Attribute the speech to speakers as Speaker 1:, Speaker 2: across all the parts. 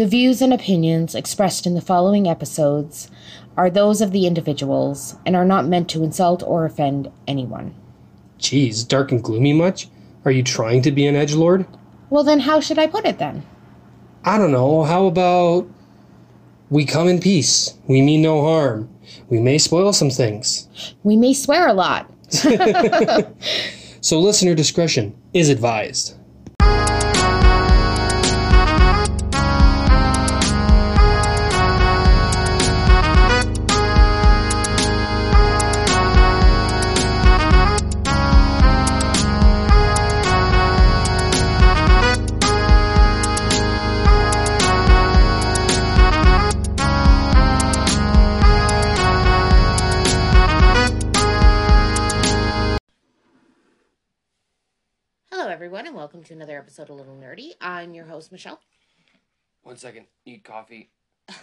Speaker 1: The views and opinions expressed in the following episodes are those of the individuals and are not meant to insult or offend anyone.
Speaker 2: Geez, dark and gloomy much? Are you trying to be an edge lord?
Speaker 1: Well, then, how should I put it then?
Speaker 2: I don't know. How about we come in peace? We mean no harm. We may spoil some things.
Speaker 1: We may swear a lot.
Speaker 2: So listener discretion is advised.
Speaker 1: Welcome to another episode of Little Nerdy. I'm your host, Michelle.
Speaker 3: One second. Need coffee.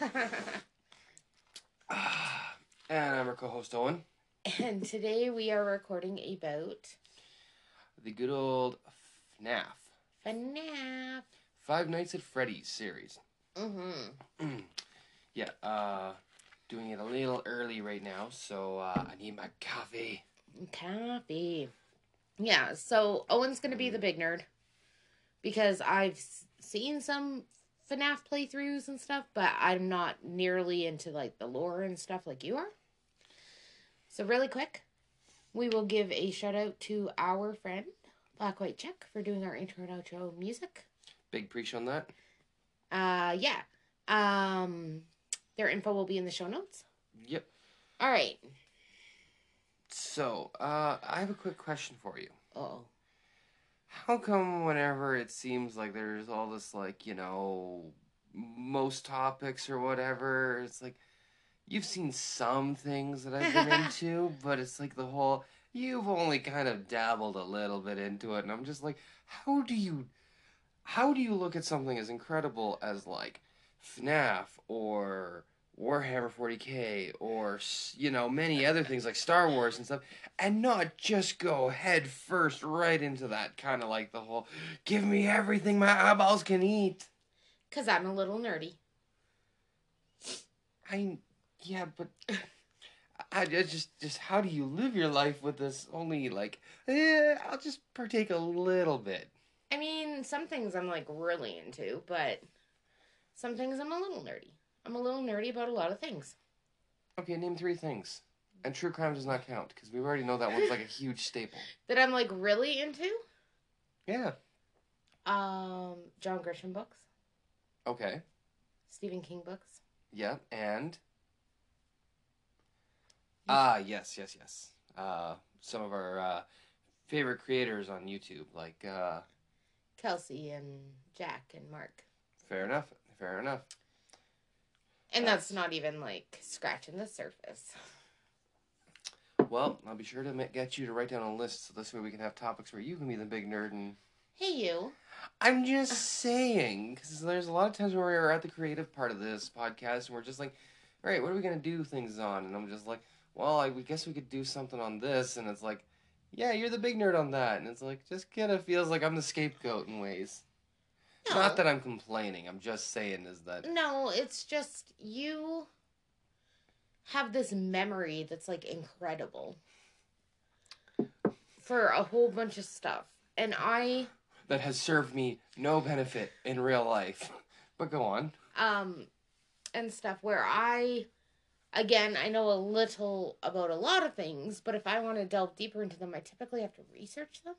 Speaker 3: And I'm our co-host Owen.
Speaker 1: and today we are recording about
Speaker 3: The good old FNAF.
Speaker 1: FNAF.
Speaker 3: Five Nights at Freddy's series.
Speaker 1: Mm-hmm.
Speaker 3: Yeah, uh doing it a little early right now, so uh I need my coffee.
Speaker 1: Coffee. Yeah, so Owen's gonna be the big nerd because I've seen some FNAF playthroughs and stuff, but I'm not nearly into like the lore and stuff like you are. So really quick, we will give a shout out to our friend Black White Check for doing our intro and outro music.
Speaker 3: Big preach on that.
Speaker 1: Uh yeah. Um their info will be in the show notes.
Speaker 3: Yep.
Speaker 1: All right.
Speaker 3: So, uh I have a quick question for you.
Speaker 1: Oh.
Speaker 3: How come whenever it seems like there's all this like, you know, most topics or whatever, it's like you've seen some things that I've been into, but it's like the whole you've only kind of dabbled a little bit into it and I'm just like how do you how do you look at something as incredible as like FNAF or Warhammer 40K or you know many other things like Star Wars and stuff and not just go head first right into that kind of like the whole give me everything my eyeballs can eat.
Speaker 1: Cause I'm a little nerdy.
Speaker 3: I yeah, but I, I just just how do you live your life with this only like eh, I'll just partake a little bit.
Speaker 1: I mean, some things I'm like really into, but some things I'm a little nerdy. I'm a little nerdy about a lot of things.
Speaker 3: Okay, name three things. And true crime does not count because we already know that one's like a huge staple.
Speaker 1: That I'm like really into.
Speaker 3: Yeah.
Speaker 1: Um, John Grisham books,
Speaker 3: Okay.
Speaker 1: Stephen King books.
Speaker 3: Yeah, and ah, yes, yes, yes. Uh, some of our uh, favorite creators on YouTube, like uh,
Speaker 1: Kelsey and Jack and Mark.
Speaker 3: fair enough, fair enough.
Speaker 1: And that's not even like scratching the surface.
Speaker 3: Well, I'll be sure to get you to write down a list so this way we can have topics where you can be the big nerd and.
Speaker 1: Hey, you.
Speaker 3: I'm just saying, because there's a lot of times where we're at the creative part of this podcast and we're just like, all right, what are we going to do things on? And I'm just like, well, I we guess we could do something on this. And it's like, yeah, you're the big nerd on that. And it's like, just kind of feels like I'm the scapegoat in ways.
Speaker 1: No.
Speaker 3: Not that I'm complaining. I'm just saying is that
Speaker 1: No, it's just you have this memory that's like incredible for a whole bunch of stuff. And I
Speaker 3: that has served me no benefit in real life. But go on.
Speaker 1: um and stuff where I again, I know a little about a lot of things, but if I want to delve deeper into them, I typically have to research them.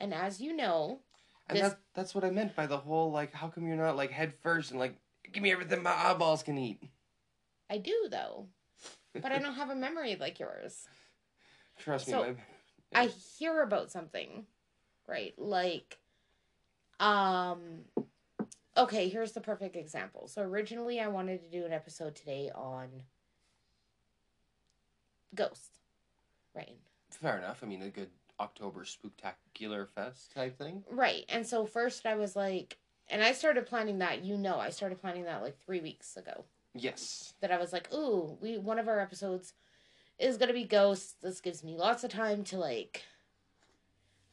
Speaker 1: And as you know,
Speaker 3: And
Speaker 1: This-
Speaker 3: that, that's what I meant by the whole like, how come you're not like head first and like, give me everything my eyeballs can eat.
Speaker 1: I do though. But I don't have a memory like yours.
Speaker 3: Trust me,
Speaker 1: So,
Speaker 3: my,
Speaker 1: I hear about something, right? Like, um, okay, here's the perfect example. So originally, I wanted to do an episode today on Ghost, right?
Speaker 3: fair enough. I mean, a good October spooktacular fest type thing.
Speaker 1: Right. And so first, I was like, and I started planning that. You know, I started planning that like three weeks ago.
Speaker 3: Yes.
Speaker 1: That I was like, ooh, we one of our episodes is gonna be ghosts. This gives me lots of time to like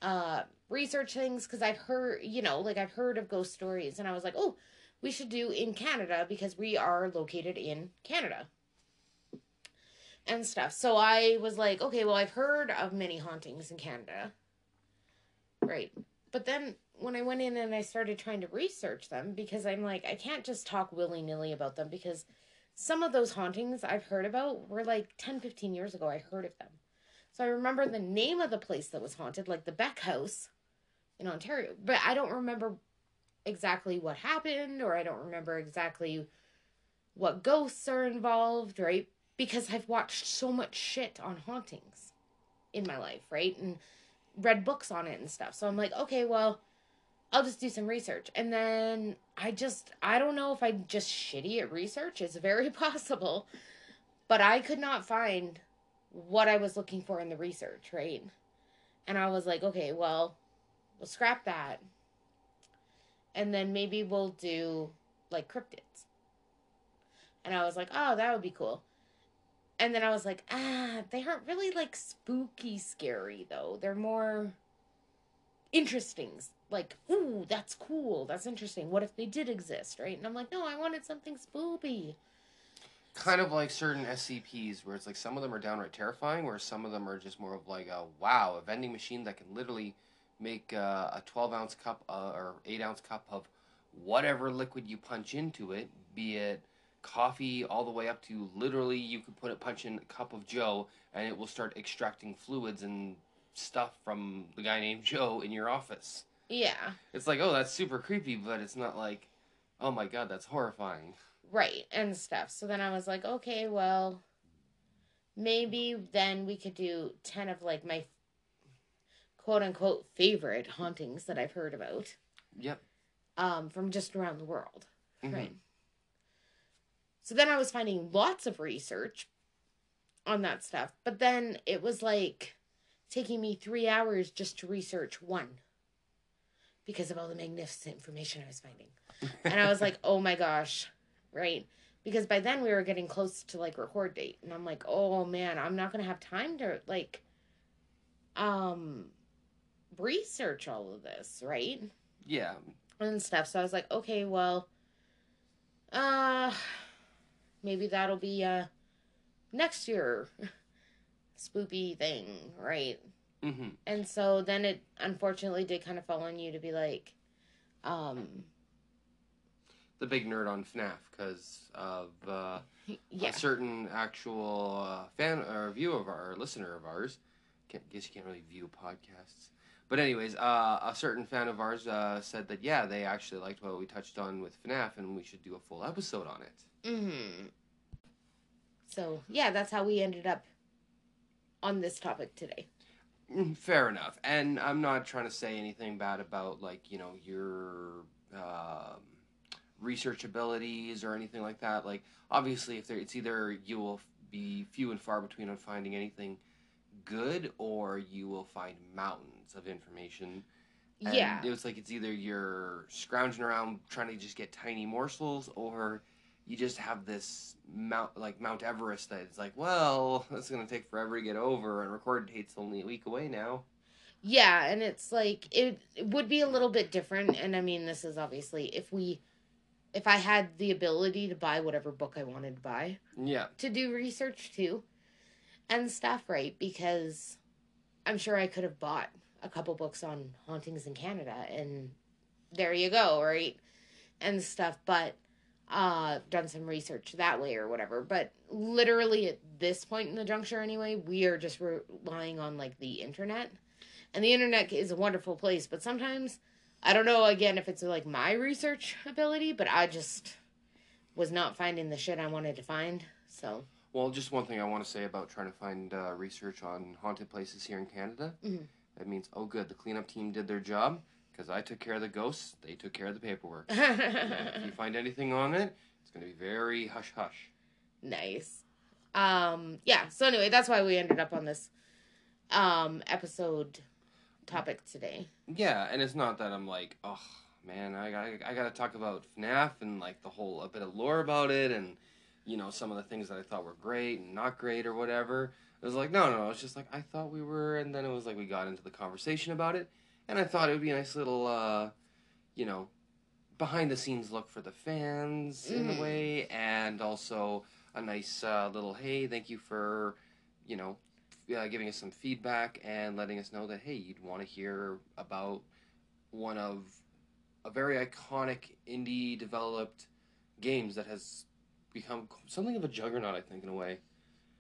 Speaker 1: uh research things because I've heard, you know, like I've heard of ghost stories, and I was like, oh, we should do in Canada because we are located in Canada and stuff. So I was like, okay, well, I've heard of many hauntings in Canada. Right. But then when I went in and I started trying to research them, because I'm like, I can't just talk willy nilly about them because some of those hauntings I've heard about were like 10, 15 years ago. I heard of them. So I remember the name of the place that was haunted, like the Beck House in Ontario, but I don't remember exactly what happened or I don't remember exactly what ghosts are involved, right? Because I've watched so much shit on hauntings in my life, right? And read books on it and stuff. So I'm like, okay, well, I'll just do some research. And then I just, I don't know if I'm just shitty at research. It's very possible. But I could not find what I was looking for in the research, right? And I was like, okay, well, we'll scrap that. And then maybe we'll do like cryptids. And I was like, oh, that would be cool. And then I was like, ah, they aren't really like spooky scary though. They're more interesting. Like, ooh, that's cool. That's interesting. What if they did exist, right? And I'm like, no, I wanted something spooky.
Speaker 3: Kind of like certain SCPs where it's like some of them are downright terrifying, where some of them are just more of like a wow, a vending machine that can literally make uh, a 12 ounce cup uh, or 8 ounce cup of whatever liquid you punch into it, be it coffee all the way up to literally you could put a punch in a cup of Joe and it will start extracting fluids and stuff from the guy named Joe in your office.
Speaker 1: Yeah.
Speaker 3: It's like, oh, that's super creepy, but it's not like, oh my god, that's horrifying.
Speaker 1: Right, and stuff. So then I was like, okay, well, maybe then we could do 10 of like my quote unquote favorite hauntings that I've heard about.
Speaker 3: Yep.
Speaker 1: Um, from just around the world.
Speaker 3: Mhm.
Speaker 1: Right. So then I was finding lots of research on that stuff, but then it was like taking me three hours just to research one because of all the magnificent information I was finding. And I was like, oh my gosh, right? Because by then we were getting close to like record date, and I'm like, oh man, I'm not gonna have time to like, um, research all of this, right?
Speaker 3: Yeah.
Speaker 1: and stuff. So I was like, okay, well, uh, maybe that'll be uh next year spoopy thing, right?
Speaker 3: hmm
Speaker 1: And so then it unfortunately did kind of fall on you to be like, um,
Speaker 3: The big nerd on FNAF because of uh,
Speaker 1: yeah,
Speaker 3: a certain actual uh, fan or view of our listener of ours. Can't, guess you can't really view podcasts. But anyways, uh, a certain fan of ours uh, said that yeah, they actually liked what we touched on with FNAF, and we should do a full episode on it.
Speaker 1: Mm-hmm. So yeah, that's how we ended up on this topic today.
Speaker 3: Mm, Fair enough, and I'm not trying to say anything bad about like you know your um, research abilities or anything like that. Like obviously, if there, it's either you will be few and far between on finding anything good, or you will find mountains of information. And
Speaker 1: yeah,
Speaker 3: it was like it's either you're scrounging around trying to just get tiny morsels, or you just have this mount like Mount Everest that it's like, well, that's gonna take forever to get over, and record date's only a week away now.
Speaker 1: yeah, and it's like it, it would be a little bit different. And I mean, this is obviously if we, if I had the ability to buy whatever book I wanted to buy,
Speaker 3: Yeah,
Speaker 1: to do research too and stuff, right? Because I'm sure I could have bought a couple books on hauntings in Canada and there you go, right? And stuff, but uh done some research that way or whatever. But literally at this point in the juncture anyway, we are just relying on like the internet. And the internet is a wonderful place, but sometimes I don't know again if it's like my research ability, but I just was not finding the shit I wanted to find. So
Speaker 3: Well, just one thing I want to say about trying to find uh, research on haunted places here in Canada.
Speaker 1: Mhm.
Speaker 3: That means, oh, good, the cleanup team did their job because I took care of the ghosts. They took care of the paperwork. If you find anything on it, it's going to be very hush hush.
Speaker 1: nice. Um yeah, so anyway, that's why we ended up on this um episode topic today.
Speaker 3: Yeah, and it's not that I'm like, oh man, I got I got to talk about FNAF and like the whole a bit of lore about it and you know some of the things that I thought were great and not great or whatever. It was like no, no, it's just like I thought we were, and then it was like we got into the conversation about it, and I thought it would be a nice little, uh, you know, behind the scenes look for the fans in
Speaker 1: Mhm.
Speaker 3: a way, and also a nice uh, little hey, thank you for, you know, uh, giving us some feedback and letting us know that hey, you'd want to hear about one of a very iconic indie developed games that has become something of a juggernaut. I think in a way.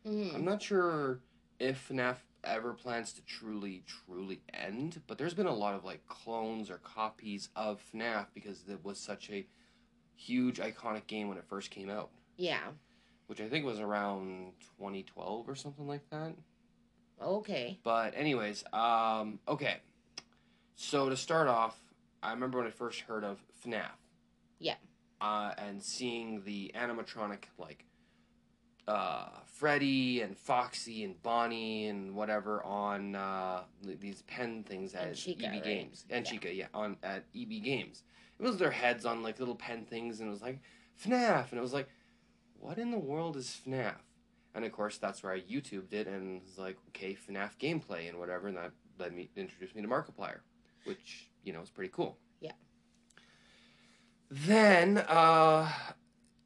Speaker 1: Mhm.
Speaker 3: I'm not sure if FNAF ever plans to truly, truly end, but there's been a lot of like clones or copies of FNAF because it was such a huge, iconic game when it first came out,
Speaker 1: Yeah.
Speaker 3: which I think was around 2012 or something like that.
Speaker 1: Okay.
Speaker 3: But, anyways, um, okay. So to start off, I remember when I first heard of FNAF.
Speaker 1: Yeah.
Speaker 3: Uh, and seeing the animatronic, like, uh, Freddy and Foxy and Bonnie and whatever on uh, these pen things at
Speaker 1: Chica,
Speaker 3: EB
Speaker 1: right?
Speaker 3: Games. And
Speaker 1: Yeah.
Speaker 3: Chica, yeah, on at EB Games. It was their heads on, like, little pen things, and it was like, FNAF. And it was like, what in the world is FNAF? And of course, that's where I YouTubed it and was like, okay, FNAF gameplay and whatever, and that led me introduced me to Markiplier, which you know is pretty cool.
Speaker 1: Yeah.
Speaker 3: Then, uh,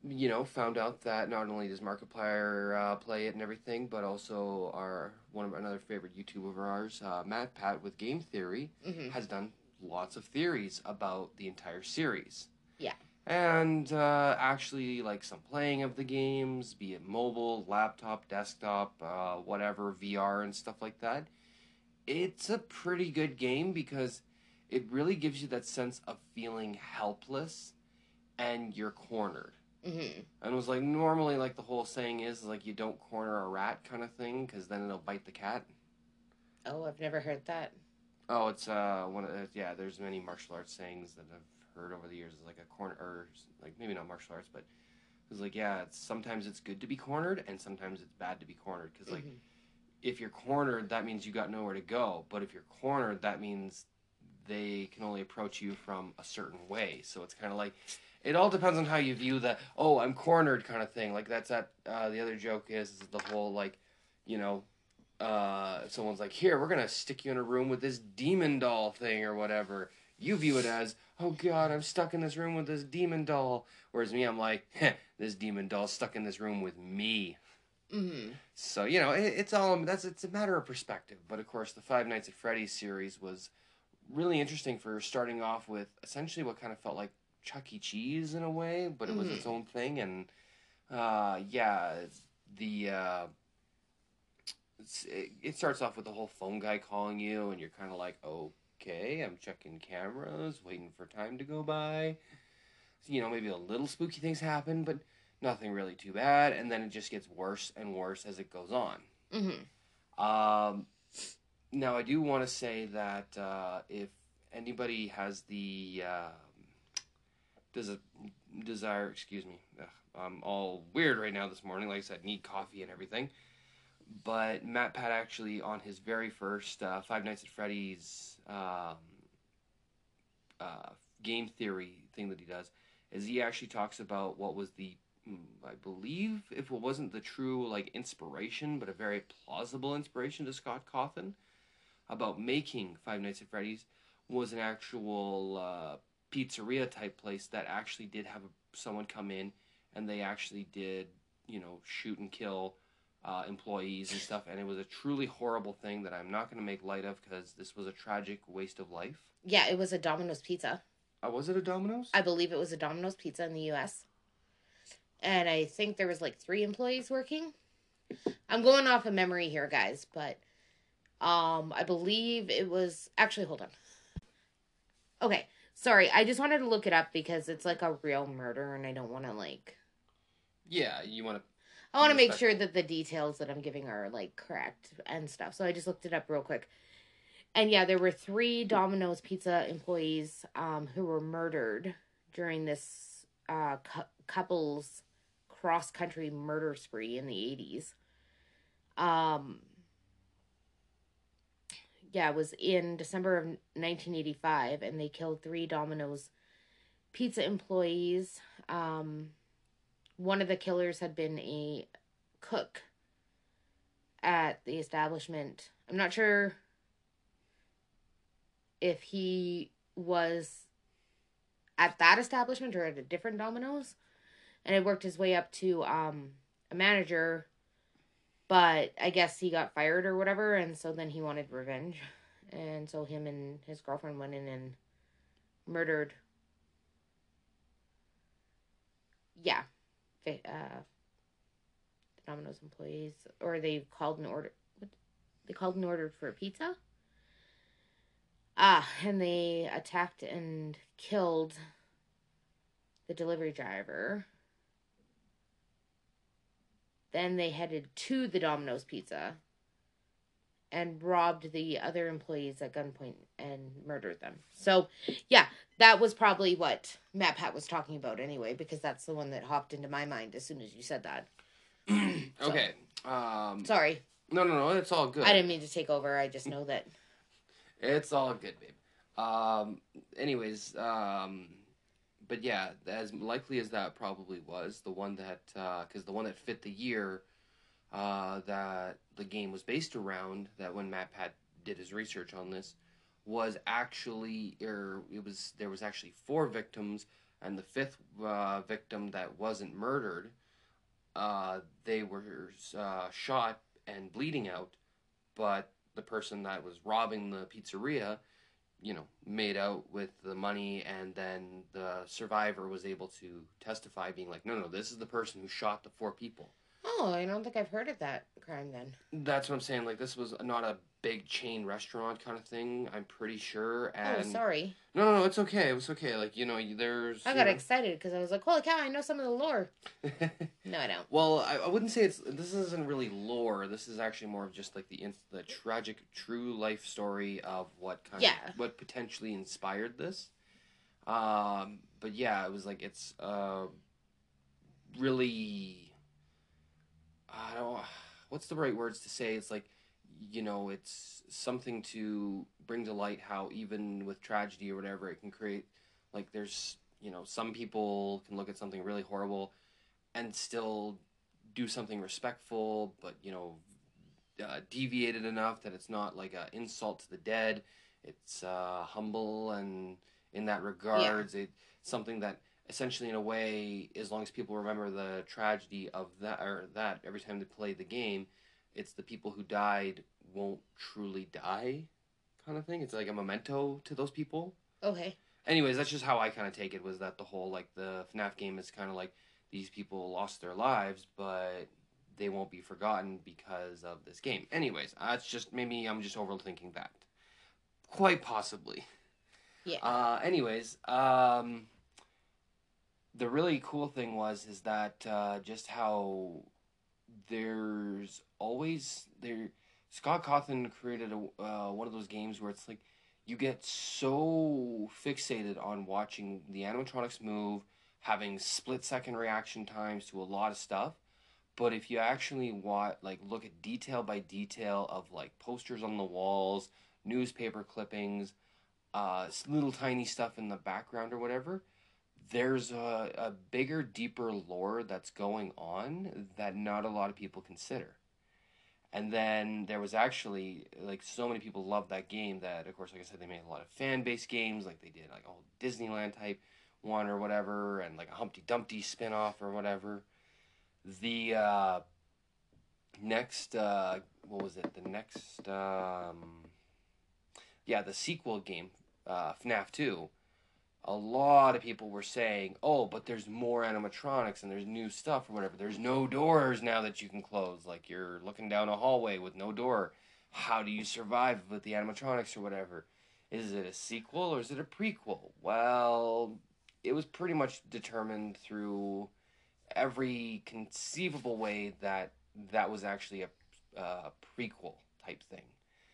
Speaker 3: you know, found out that not only does Markiplier uh, play it and everything, but also our one of another favorite YouTuber of ours, uh, MatPat with Game Theory,
Speaker 1: hmm
Speaker 3: has done lots of theories about the entire series.
Speaker 1: Yeah.
Speaker 3: And uh, actually, like some playing of the games, be it mobile, laptop, desktop, uh, whatever, VR and stuff like that. It's a pretty good game because it really gives you that sense of feeling helpless and you're cornered.
Speaker 1: Hmm
Speaker 3: And was like normally, like the whole saying is like you don't corner a rat kind of thing because then it'll bite the cat.
Speaker 1: Oh, I've never heard that.
Speaker 3: Oh, it's uh one of the, yeah. There's many martial arts sayings that I've heard over the years. It's like a corner or like maybe not martial arts, but it's like yeah. It's sometimes it's good to be cornered and sometimes it's bad to be cornered because like
Speaker 1: Mhm.
Speaker 3: if you're cornered, that means you got nowhere to go. But if you're cornered, that means they can only approach you from a certain way. So it's kind of like it all depends on how you view the oh I'm cornered kind of thing. Like that's that uh, the other joke is, is the whole like you know uh, someone's like here we're gonna stick you in a room with this demon doll thing or whatever. You view it as oh god I'm stuck in this room with this demon doll. Whereas me I'm like Heh, this demon doll's stuck in this room with me.
Speaker 1: hmm
Speaker 3: So you know, it, it's all that's it's a matter of perspective. But of course, the Five Nights at Freddy's series was really interesting for starting off with essentially what kind of felt like Chuck E. Cheese in a way, but it was
Speaker 1: Mhm.
Speaker 3: its own thing. And uh, yeah, the uh, it, it starts off with the whole phone guy calling you, and you're kind of like, okay, I'm checking cameras, waiting for time to go by. You know, maybe a little spooky things happen, but nothing really too bad. And then it just gets worse and worse as it goes on.
Speaker 1: hmm
Speaker 3: Um, now, I do want to say that uh, if anybody has the um does a desire, excuse me, ugh, I'm all weird right now this morning. Like I said, need coffee and everything. But MatPat actually on his very first uh, Five Nights at Freddy's um, uh, game theory thing that he does is he actually talks about what was the mm, I believe if it wasn't the true like inspiration, but a very plausible inspiration to Scott Cawthon about making Five Nights at Freddy's was an actual uh, pizzeria type place that actually did have a, someone come in and they actually did you know shoot and kill uh, employees and stuff, and it was a truly horrible thing that I'm not going to make light of because this was a tragic waste of life.
Speaker 1: Yeah, it was a Domino's pizza.
Speaker 3: Uh, was it a Domino's?
Speaker 1: I believe it was a Domino's pizza in the U.S. And I think there was like three employees working. I'm going off of memory here, guys, but um, I believe it was actually. Hold on. Okay, sorry. I just wanted to look it up because it's like a real murder, and I don't want to like.
Speaker 3: yeah, you want to.
Speaker 1: I want to make sure that the details that I'm giving are like correct and stuff. So I just looked it up real quick. And yeah, there were three Domino's Pizza employees um, who were murdered during this uh, cou- couple's cross country murder spree in the 80s. Um, yeah, it was in December of 1985, and they killed three Domino's Pizza employees. Um, one of the killers had been a cook at the establishment. I'm not sure if he was at that establishment or at a different Domino's, and had worked his way up to um a manager. But I guess he got fired or whatever, and so then he wanted revenge, and so him and his girlfriend went in and murdered. Yeah, uh, the Domino's employees, or they called an order. What? They called and ordered for a pizza. Ah, and they attacked and killed the delivery driver. Then they headed to the Domino's Pizza and robbed the other employees at gunpoint and murdered them. So, yeah, that was probably what MatPat was talking about anyway, because that's the one that hopped into my mind as soon as you said that.
Speaker 3: okay. Um,
Speaker 1: Sorry,
Speaker 3: no, no, no. It's all good.
Speaker 1: I didn't mean to take over. I just know that.
Speaker 3: It's all good, babe. Um, anyways, um, but yeah, as likely as that probably was the one that, because the one that fit the year uh, that the game was based around, that when MatPat did his research on this, was actually, or it was there was actually four victims, and the fifth uh, victim that wasn't murdered, uh, they were uh, shot and bleeding out, but the person that was robbing the pizzeria, you know, made out with the money, and then the survivor was able to testify, being like, no, no, this is the person who shot the four people.
Speaker 1: Oh, I don't think I've heard of that crime then.
Speaker 3: That's what I'm saying. Like, this was not a big chain restaurant kind of thing. I'm pretty sure. And
Speaker 1: oh, sorry.
Speaker 3: No, no, no, it's okay. It was okay. Like, you know, there's.
Speaker 1: I got
Speaker 3: know-
Speaker 1: excited because I was like, holy cow, I know some of the lore. No, I don't.
Speaker 3: well, I, I wouldn't say it's. This isn't really lore. This is actually more of just like the in, the tragic, true life story of what kind
Speaker 1: Yeah.
Speaker 3: of what potentially inspired this. Um, but yeah, it was like it's uh, really. I don't. What's the right words to say? It's like, you know, it's something to bring to light how even with tragedy or whatever, it can create. Like, there's you know, some people can look at something really horrible and still do something respectful, but you know, uh, deviated enough that it's not like an insult to the dead. It's uh, humble and in that regards, it's something that essentially, in a way, as long as people remember the tragedy of that or that every time they play the game, it's the people who died won't truly die, kind of thing. It's like a memento to those people
Speaker 1: Okay.
Speaker 3: anyways, that's just how I kind of take it. Was that the whole like the FNAF game is kind of like these people lost their lives, but they won't be forgotten because of this game. Anyways, that's just maybe I'm just overthinking that. Quite possibly.
Speaker 1: Yeah.
Speaker 3: Uh, anyways, um, the really cool thing was is that uh, just how there's always there. Scott Cawthon created a, uh, one of those games where it's like you get so fixated on watching the animatronics move, having split second reaction times to a lot of stuff. But if you actually want, like, look at detail by detail of like posters on the walls, newspaper clippings, uh, little tiny stuff in the background or whatever, there's a, a bigger, deeper lore that's going on that not a lot of people consider. And then there was actually like so many people loved that game that of course like I said they made a lot of fan based games like they did like a whole Disneyland type one or whatever and like a Humpty Dumpty spin off or whatever. The uh, next uh, what was it? The next um, yeah, the sequel game, uh, FNAF 2, a lot of people were saying, oh, but there's more animatronics and there's new stuff or whatever. There's no doors now that you can close. Like you're looking down a hallway with no door. How do you survive with the animatronics or whatever? Is it a sequel or is it a prequel? Well, it was pretty much determined through every conceivable way that that was actually a, uh, prequel type thing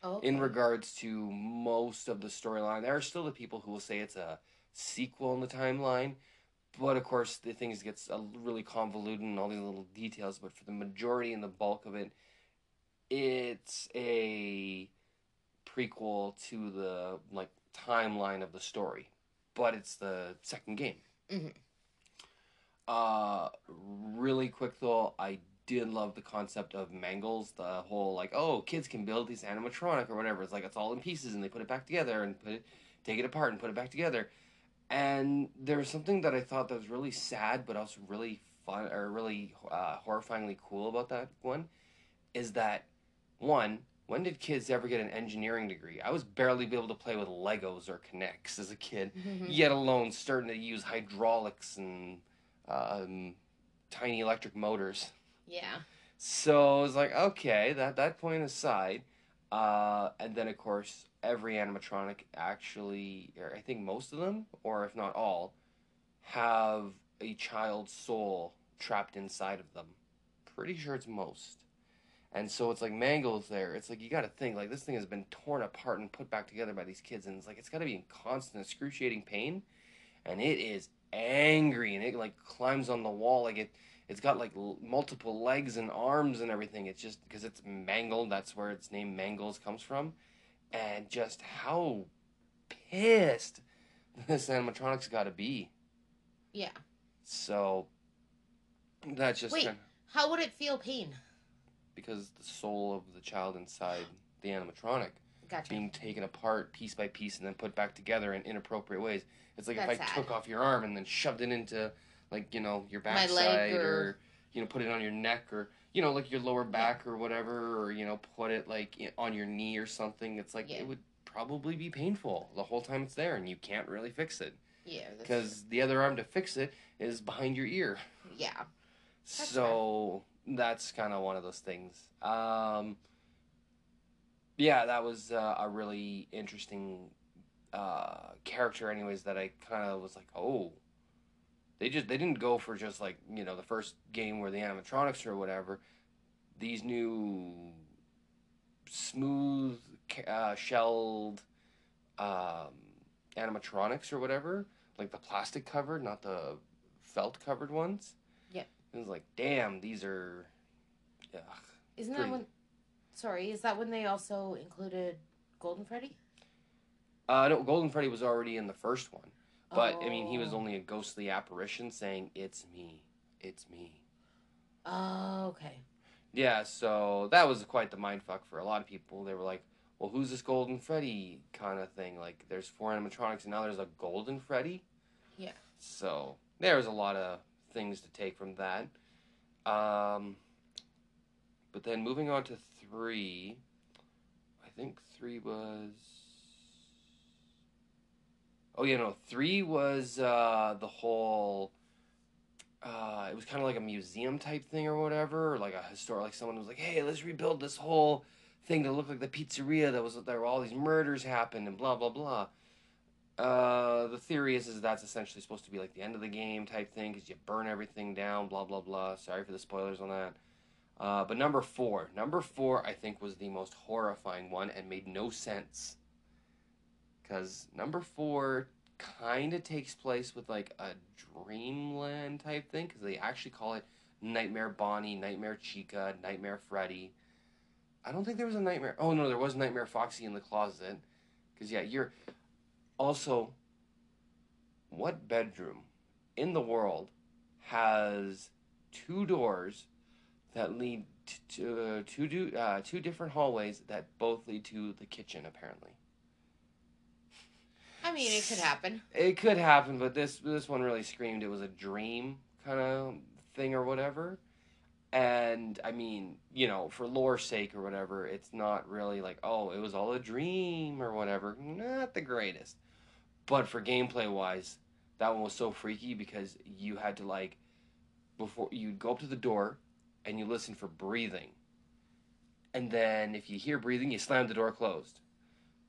Speaker 1: Oh,
Speaker 3: in regards to most of the storyline. There are still the people who will say it's a sequel in the timeline, but of course the things gets a really convoluted and all these little details. But for the majority and the bulk of it, it's a prequel to the like timeline of the story, but it's the second game.
Speaker 1: Mhm.
Speaker 3: Uh, really quick though, I did love the concept of Mangles, the whole like, oh, kids can build these animatronic or whatever. It's like it's all in pieces and they put it back together and put it, take it apart and put it back together. And there was something that I thought that was really sad, but also really fun or really uh, horrifyingly cool about that one, is that one. When did kids ever get an engineering degree? I was barely able to play with Legos or K'Nex as a kid,
Speaker 1: Mhm.
Speaker 3: yet alone starting to use hydraulics and um, tiny electric motors.
Speaker 1: Yeah.
Speaker 3: So I was like, okay, that that point aside, uh, and then of course every animatronic actually, I think most of them, or if not all, have a child's soul trapped inside of them. Pretty sure it's most. And so it's like Mangle's there. It's like you got to think like this thing has been torn apart and put back together by these kids, and it's like it's got to be in constant excruciating pain, and it is angry, and it like climbs on the wall like it it's got like l- multiple legs and arms and everything. It's just because it's mangled. That's where its name Mangles comes from, and just how pissed this animatronic's got to be.
Speaker 1: Yeah.
Speaker 3: So that's just
Speaker 1: Wait.
Speaker 3: kind
Speaker 1: How would it feel pain?
Speaker 3: because the soul of the child inside the animatronic
Speaker 1: Gotcha.
Speaker 3: being taken apart piece by piece and then put back together in inappropriate ways. It's like
Speaker 1: That's
Speaker 3: if I
Speaker 1: sad.
Speaker 3: took off your arm and then shoved it into like you know your backside or...
Speaker 1: or-
Speaker 3: you know put it on your neck or you know like your lower back or whatever or you know put it like on your knee or something. It's like
Speaker 1: Yeah.
Speaker 3: it would probably be painful the whole time it's there and you can't really fix it
Speaker 1: Yeah.
Speaker 3: because the other arm to fix it is behind your ear.
Speaker 1: Yeah. That's
Speaker 3: so that's kind of one of those things. Um, yeah, that was uh, a really interesting uh, character, anyways. That I kind of was like, oh, they just they didn't go for just like you know the first game where the animatronics or whatever. These new smooth uh, shelled um, animatronics or whatever, like the plastic covered, not the felt covered ones.
Speaker 1: Yeah.
Speaker 3: It was like, damn, these are. Ugh.
Speaker 1: Isn't
Speaker 3: Pretty-
Speaker 1: that when? Sorry, is that when they also included Golden Freddy?
Speaker 3: Uh, no, Golden Freddy was already in the first one, but I mean, he was
Speaker 1: Oh.
Speaker 3: only a ghostly apparition saying, "It's me, it's me."
Speaker 1: Oh, okay.
Speaker 3: Yeah, so that was quite the mind fuck for a lot of people. They were like, "Well, who's this Golden Freddy kind of thing?" Like, there's four animatronics, and now there's a Golden Freddy.
Speaker 1: Yeah.
Speaker 3: So there's a lot of things to take from that. Um, but then moving on to three, I think three was. Oh yeah, no, three was uh, the whole. Uh, it was kind of like a museum type thing or whatever, or like a historic. Like someone was like, "Hey, let's rebuild this whole thing to look like the pizzeria that was there where all these murders happened and blah blah blah." Uh, the theory is is that's essentially supposed to be like the end of the game type thing because you burn everything down, blah blah blah. Sorry for the spoilers on that. Uh, but number four, number four, I think was the most horrifying one and made no sense. Because number four kind of takes place with like a dreamland type thing because they actually call it Nightmare Bonnie, Nightmare Chica, Nightmare Freddy. I don't think there was a Nightmare. Oh no, there was Nightmare Foxy in the closet. Because yeah, you're also what bedroom in the world has two doors that lead to uh, two do, uh, two different hallways that both lead to the kitchen apparently.
Speaker 1: I mean, it could happen.
Speaker 3: It could happen, but this this one really screamed it was a dream kind of thing or whatever. And I mean, you know, for lore's sake or whatever, it's not really like, oh, it was all a dream or whatever. Not the greatest. But for gameplay wise, that one was so freaky because you had to like before you'd go up to the door and you listen for breathing. And then if you hear breathing, you slam the door closed.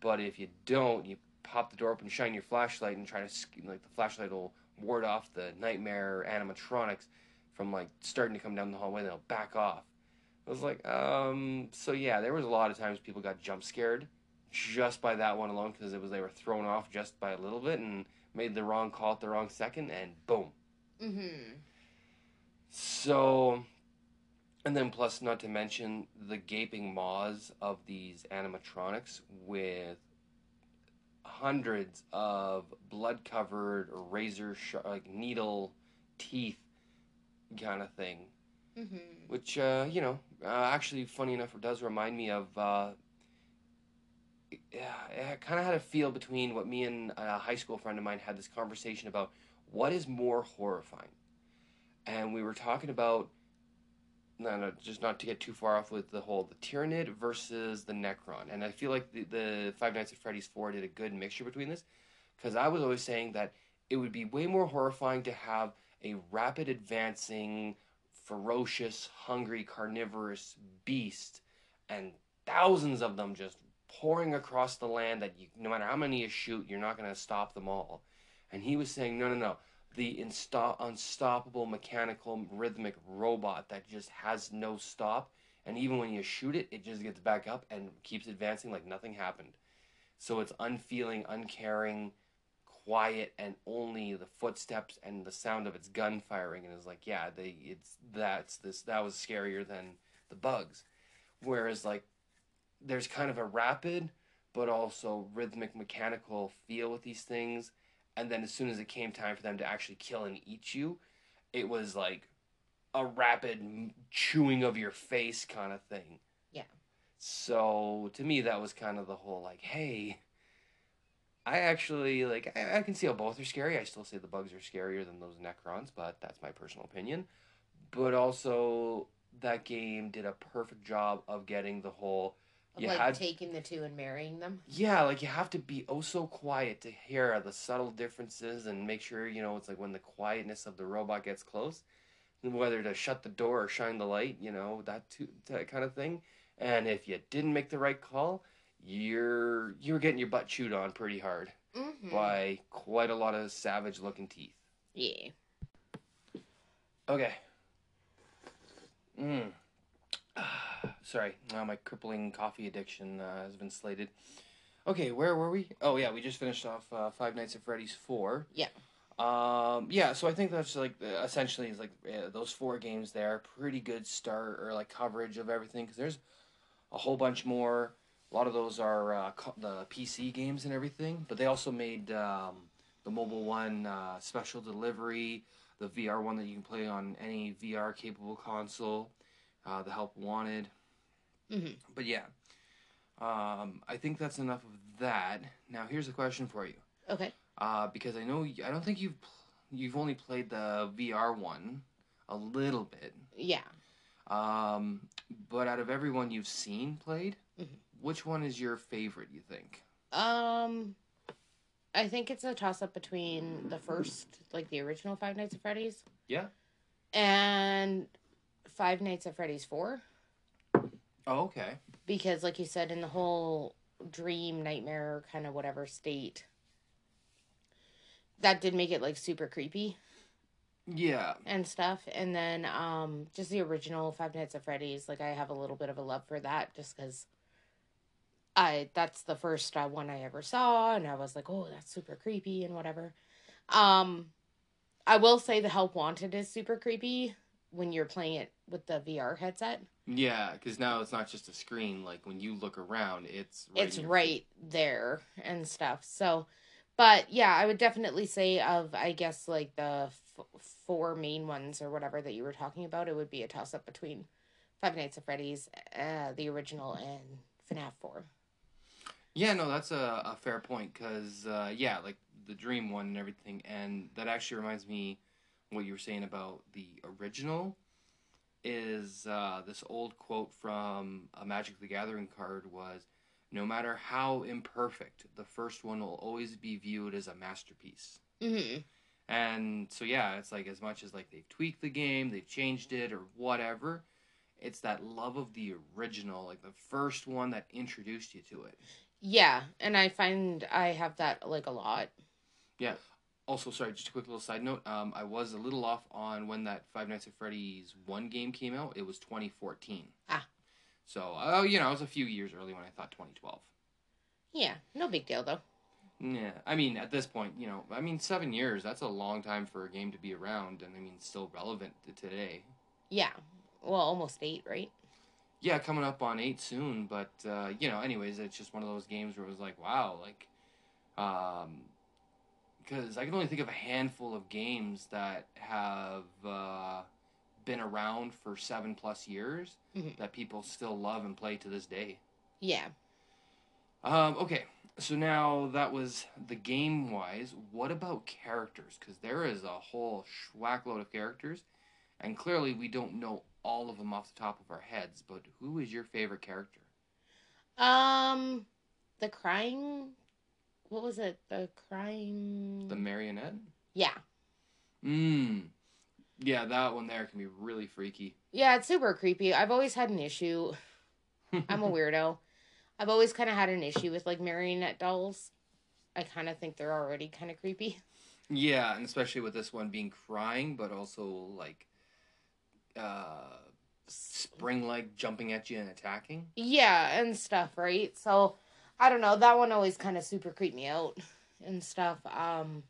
Speaker 3: But if you don't, you pop the door open, shine your flashlight, and try to like the flashlight will ward off the nightmare animatronics from like starting to come down the hallway. They'll back off. I was like, um, so yeah, there was a lot of times people got jump scared just by that one alone because it was they were thrown off just by a little bit and made the wrong call at the wrong second, and boom.
Speaker 1: Mm-hmm.
Speaker 3: So, and then plus, not to mention the gaping maws of these animatronics with hundreds of blood-covered razor sharp, like needle teeth kind of thing.
Speaker 1: Mm-hmm.
Speaker 3: Which, uh, you know, uh, actually, funny enough, it does remind me of uh, yeah, I kind of had a feel between what me and a high school friend of mine had this conversation about what is more horrifying, and we were talking about no, no, just not to get too far off with the whole the Tyranid versus the Necron, and I feel like the, the Five Nights at Freddy's four did a good mixture between this, because I was always saying that it would be way more horrifying to have a rapid advancing, ferocious, hungry, carnivorous beast, and thousands of them just pouring across the land that you, no matter how many you shoot, you're not going to stop them all. And he was saying, no, no, no the insta- unstoppable mechanical rhythmic robot that just has no stop. And even when you shoot it it just gets back up and keeps advancing like nothing happened. So it's unfeeling uncaring quiet and only the footsteps and the sound of its gun firing. And it's like yeah they it's that's this that was scarier than the bugs. Whereas like there's kind of a rapid but also rhythmic mechanical feel with these things and then as soon as it came time for them to actually kill and eat you, it was like a rapid chewing of your face kind of thing.
Speaker 1: Yeah.
Speaker 3: So to me, that was kind of the whole like, hey, I actually like I, I can see how both are scary. I still say the bugs are scarier than those Necrons, but that's my personal opinion. But also, that game did a perfect job of getting the whole
Speaker 1: of like had, taking the two and marrying them.
Speaker 3: Yeah, like you have to be oh so quiet to hear the subtle differences and make sure you know it's like when the quietness of the robot gets close, whether to shut the door or shine the light, you know that too, that kind of thing. And if you didn't make the right call, you're you're getting your butt chewed on pretty hard mm-hmm. by quite a lot of savage looking teeth.
Speaker 1: Yeah.
Speaker 3: Okay. Mm. Sorry, now my crippling coffee addiction uh, has been slated. Okay, where were we? Oh yeah, we just finished off uh, Five Nights at Freddy's four.
Speaker 1: Yeah.
Speaker 3: Um. Yeah. So I think that's like essentially is like uh, those four games there. Pretty good start or like coverage of everything because there's a whole bunch more. A lot of those are uh, co- the PC games and everything, but they also made um, the mobile one uh, special delivery, the VR one that you can play on any VR capable console uh, the help wanted. Mm-hmm. But yeah, um, I think that's enough of that. Now here's a question for you.
Speaker 1: Okay.
Speaker 3: Uh, because I know I don't think you've you've only played the VR one a little bit.
Speaker 1: Yeah.
Speaker 3: Um, but out of everyone you've seen played, mm-hmm. which one is your favorite? You think?
Speaker 1: Um, I think it's a toss up between the first, like the original Five Nights at Freddy's.
Speaker 3: Yeah.
Speaker 1: And Five Nights at Freddy's 4.
Speaker 3: Oh, okay.
Speaker 1: Because, like you said, in the whole dream, nightmare, kind of whatever state, that did make it like super creepy.
Speaker 3: Yeah.
Speaker 1: And stuff. And then um just the original Five Nights at Freddy's, like I have a little bit of a love for that just because I that's the first uh, one I ever saw and I was like, "Oh, that's super creepy and whatever." Um I will say the Help Wanted is super creepy when you're playing it with the VR headset.
Speaker 3: Yeah, because now it's not just a screen. Like when you look around, it's
Speaker 1: right it's right there and stuff. So, but yeah, I would definitely say of I guess like the f- four main ones or whatever that you were talking about, it would be a toss up between Five Nights at Freddy's, uh, the original, and FNAF Four.
Speaker 3: Yeah, no, that's a, a fair point because uh, yeah, like the Dream one and everything, and that actually reminds me what you were saying about the original is uh, this old quote from a Magic the Gathering card was no matter how imperfect, the first one will always be viewed as a masterpiece. Mm-hmm. And so, yeah, it's like as much as like they've tweaked the game, they've changed it or whatever, it's that love of the original, like the first one that introduced you to it.
Speaker 1: Yeah, and I find I have that like a lot.
Speaker 3: Yeah also, sorry, just a quick little side note. Um, I was a little off on when that Five Nights at Freddy's one game came out. It was 2014.
Speaker 1: Ah.
Speaker 3: So, uh, you know, it was a few years early when I thought 2012.
Speaker 1: Yeah, no big deal though.
Speaker 3: Yeah, I mean, at this point, you know, I mean, seven years, that's a long time for a game to be around, and I mean, still relevant to today.
Speaker 1: Yeah, well, almost eight, right?
Speaker 3: Yeah, coming up on eight soon, but, uh, you know, anyways, it's just one of those games where it was like, wow, like, um, because I can only think of a handful of games that have uh, been around for seven plus years mm-hmm. that people still love and play to this day.
Speaker 1: Yeah.
Speaker 3: Um, okay, so now that was the game wise. What about characters? Because there is a whole schwackload of characters, and clearly we don't know all of them off the top of our heads. But who is your favorite character?
Speaker 1: Um, the crying. What was it? The crying.
Speaker 3: The marionette.
Speaker 1: yeah,
Speaker 3: Mmm. Yeah, that one there can be really freaky.
Speaker 1: yeah. It's super creepy. I've always had an issue. I'm a weirdo. I've always kind of had an issue with like marionette dolls. I kind of think they're already kind of creepy.
Speaker 3: Yeah, and especially with this one being crying, but also like uh spring like jumping at you and attacking.
Speaker 1: Yeah, and stuff, right? So I don't know. That one always kind of super creeped me out and stuff. Um,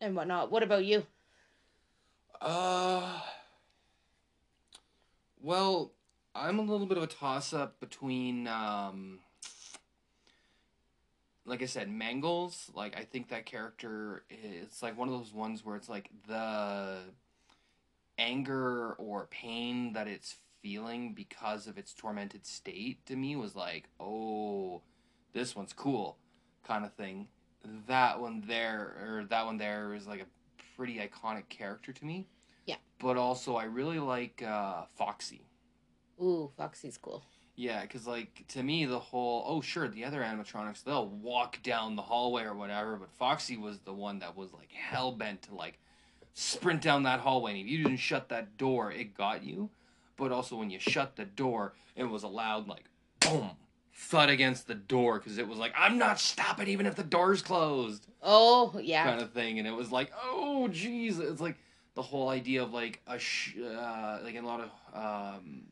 Speaker 1: and whatnot. What about you?
Speaker 3: Uh well, I'm a little bit of a toss up between um like I said, Mangles, like I think that character it's like one of those ones where it's like the anger or pain that it's feeling because of its tormented state to me was like, oh, this one's cool, kind of thing. That one there, or that one there, is like a pretty iconic character to me.
Speaker 1: Yeah.
Speaker 3: But also, I really like uh, Foxy.
Speaker 1: Ooh, Foxy's cool.
Speaker 3: Yeah, because like to me, the whole oh sure, the other animatronics they'll walk down the hallway or whatever, but Foxy was the one that was like hell bent to like sprint down that hallway, and if you didn't shut that door, it got you. But also when you shut the door, it was a loud like boom thud against the door because it was like I'm not stopping even if the door's closed
Speaker 1: Oh, yeah.
Speaker 3: kind of thing, and it was like oh jeez, it's like the whole idea of like a sh- uh, like in a lot of um,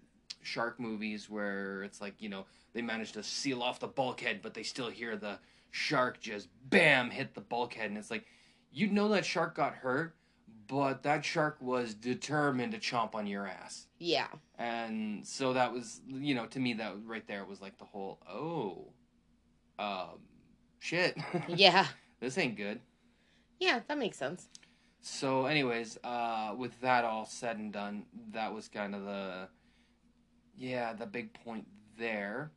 Speaker 3: shark movies where it's like you know they manage to seal off the bulkhead, but they still hear the shark just bam hit the bulkhead, and it's like you know that shark got hurt, but that shark was determined to chomp on your ass.
Speaker 1: Yeah.
Speaker 3: And so that was, you know, to me that right there was like the whole, oh, um, shit,
Speaker 1: Yeah.
Speaker 3: this ain't good.
Speaker 1: Yeah, that makes sense.
Speaker 3: So, anyways, uh, with that all said and done, that was kind of the, yeah, the big point there.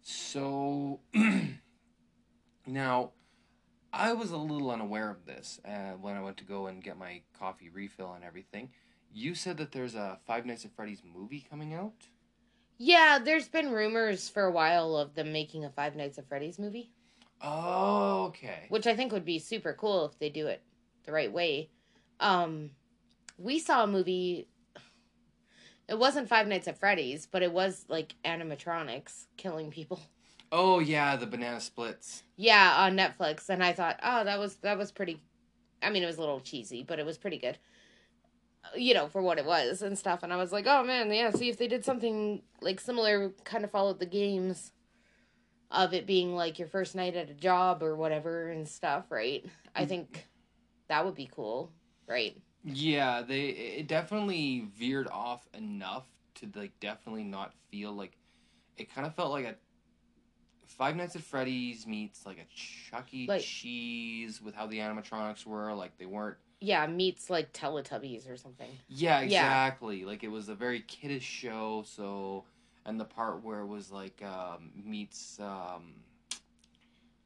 Speaker 3: So, now, I was a little unaware of this uh, when I went to go and get my coffee refill and everything. You said that there's a Five Nights at Freddy's movie coming out.
Speaker 1: Yeah, there's been rumors for a while of them making a Five Nights at Freddy's movie,
Speaker 3: Oh, okay.
Speaker 1: which I think would be super cool if they do it the right way. Um, we saw a movie. It wasn't Five Nights at Freddy's, but it was like animatronics killing people.
Speaker 3: Oh yeah, the banana splits.
Speaker 1: Yeah, on Netflix, and I thought, oh, that was that was pretty. I mean, it was a little cheesy, but it was pretty good. You know, for what it was and stuff. And I was like, oh man, yeah. See if they did something like similar, kind of followed the games of it being like your first night at a job or whatever and stuff, right? I think that would be cool, right?
Speaker 3: Yeah, they it definitely veered off enough to like definitely not feel like it kind of felt like a Five Nights at Freddy's meets like a Chuck E.
Speaker 1: Like-
Speaker 3: Cheese with how the animatronics were like they weren't.
Speaker 1: Yeah, meets like Teletubbies or something.
Speaker 3: Yeah,
Speaker 1: Yeah.
Speaker 3: exactly. Like it was a very kiddish show. So and the part where it was like um, meets um,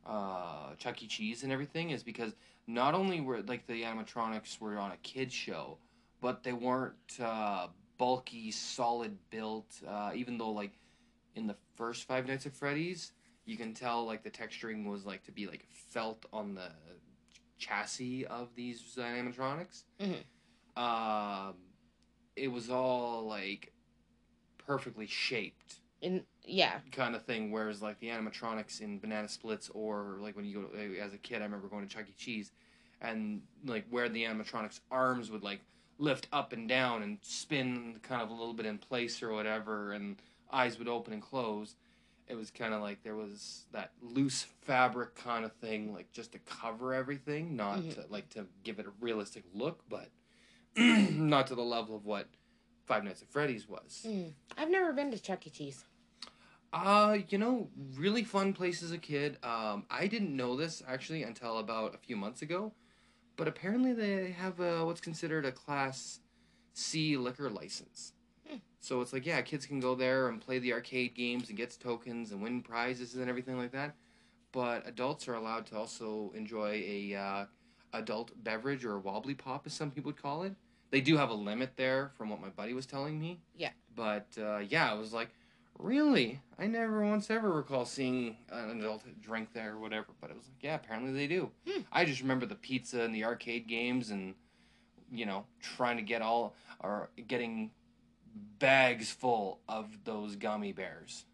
Speaker 3: uh, Chuck E. Cheese and everything is because not only were like the animatronics were on a kid show, but they weren't uh, bulky, solid built. Uh, even though like in the first Five Nights at Freddy's, you can tell like the texturing was like to be like felt on the chassis of these animatronics.
Speaker 1: Mhm.
Speaker 3: Um, it was all like perfectly shaped
Speaker 1: And yeah,
Speaker 3: kind of thing. Whereas like the animatronics in Banana Splits or like when you go to, as a kid, I remember going to Chuck E. Cheese, and like where the animatronics arms would like lift up and down and spin kind of a little bit in place or whatever, and eyes would open and close. It was kind of like there was that loose fabric kind of thing, like just to cover everything, not
Speaker 1: Mhm.
Speaker 3: to, like to give it a realistic look, but not to the level of what Five Nights at Freddy's was.
Speaker 1: Mm. I've never been to Chuck E. Cheese.
Speaker 3: Uh, you know, really fun place as a kid. Um, I didn't know this actually until about a few months ago, but apparently they have a, what's considered a Class C liquor license. So it's like, yeah, kids can go there and play the arcade games and get tokens and win prizes and everything like that. But adults are allowed to also enjoy a uh, adult beverage or a wobbly pop, as some people would call it. They do have a limit there, from what my buddy was telling me.
Speaker 1: Yeah.
Speaker 3: But uh, yeah, I was like, really? I never once ever recall seeing an adult drink there or whatever. But it was like, yeah, apparently they do.
Speaker 1: Hmm.
Speaker 3: I just remember the pizza and the arcade games and you know trying to get all or getting bags full of those gummy bears.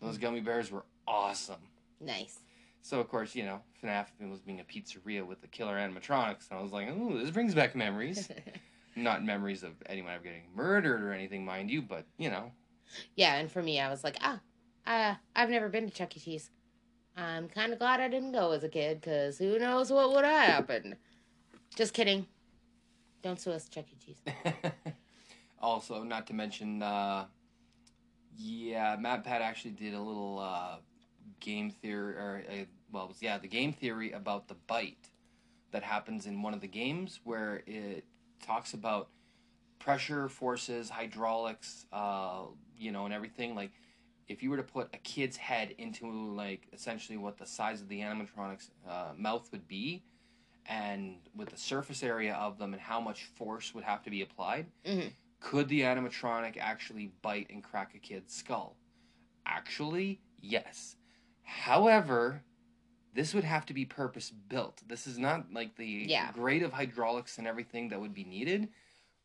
Speaker 3: Those gummy bears were awesome.
Speaker 1: Nice.
Speaker 3: So of course, you know, FNAF was being a pizzeria with the killer animatronics, and I was like, "Ooh, this brings back memories." Not memories of anyone ever getting murdered or anything, mind you, but you know,
Speaker 1: yeah, and for me, I was like, ah, uh, I've never been to Chuck E. Cheese. I'm kind of glad I didn't go as a kid, because who knows what would have happened. Just kidding. Don't sue us, Chuck E. Cheese.
Speaker 3: also, not to mention, uh, yeah, MatPat actually did a little uh, game theory, or uh, well, was, yeah, the game theory about the bite that happens in one of the games where it talks about pressure, forces, hydraulics, uh, you know, and everything. Like, if you were to put a kid's head into like essentially what the size of the animatronic's uh, mouth would be, and with the surface area of them and how much force would have to be applied,
Speaker 1: Mhm.
Speaker 3: Could the animatronic actually bite and crack a kid's skull? Actually, yes. However, this would have to be purpose built. This is not like the
Speaker 1: Yeah.
Speaker 3: grade of hydraulics and everything that would be needed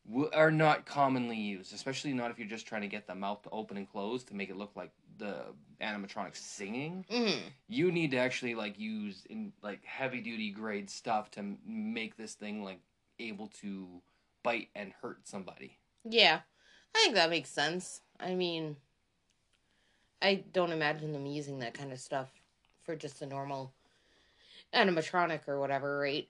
Speaker 3: w- are not commonly used, especially not if you're just trying to get the mouth to open and close to make it look like the animatronic singing.
Speaker 1: hmm
Speaker 3: You need to actually like use in like heavy duty grade stuff to m- make this thing like able to bite and hurt somebody.
Speaker 1: Yeah, I think that makes sense. I mean, I don't imagine them using that kind of stuff for just a normal animatronic or whatever, right?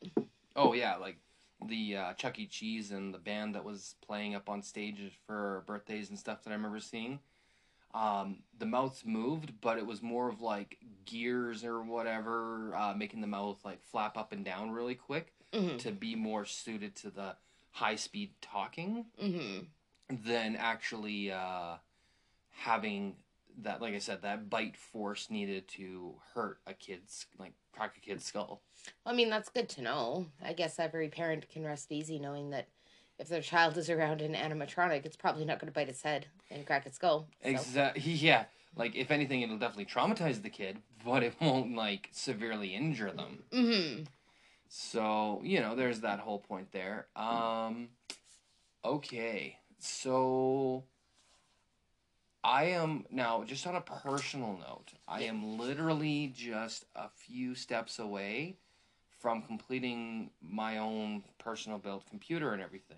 Speaker 3: Oh yeah, like the uh, Chuck E. Cheese and the band that was playing up on stage for birthdays and stuff that I remember seeing. Um, the mouths moved, but it was more of like gears or whatever, uh, making the mouth like flap up and down really quick
Speaker 1: hmm
Speaker 3: to be more suited to the high speed talking
Speaker 1: hmm
Speaker 3: than actually uh, having that, like I said, that bite force needed to hurt a kid's like crack a kid's skull.
Speaker 1: I mean, that's good to know. I guess every parent can rest easy knowing that if their child is around an animatronic, it's probably not going to bite its head and crack its skull. So.
Speaker 3: Exactly. Yeah. Like if anything, it'll definitely traumatize the kid, but it won't like severely injure them.
Speaker 1: hmm
Speaker 3: So you know, there's that whole point there. Um, okay, so I am now just on a personal note. I am literally just a few steps away from completing my own personal built computer and everything.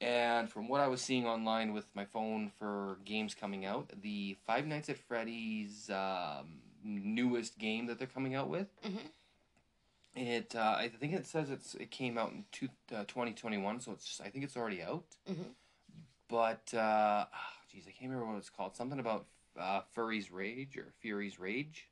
Speaker 3: And from what I was seeing online with my phone for games coming out, the Five Nights at Freddy's um, newest game that they're coming out with,
Speaker 1: Mhm.
Speaker 3: It uh, I think it says it's it came out in two, uh, 2021, so it's I think it's already out.
Speaker 1: Mhm.
Speaker 3: But uh, ah, geez, I can't remember what it's called. Something about uh, Furry's Rage or Fury's Rage.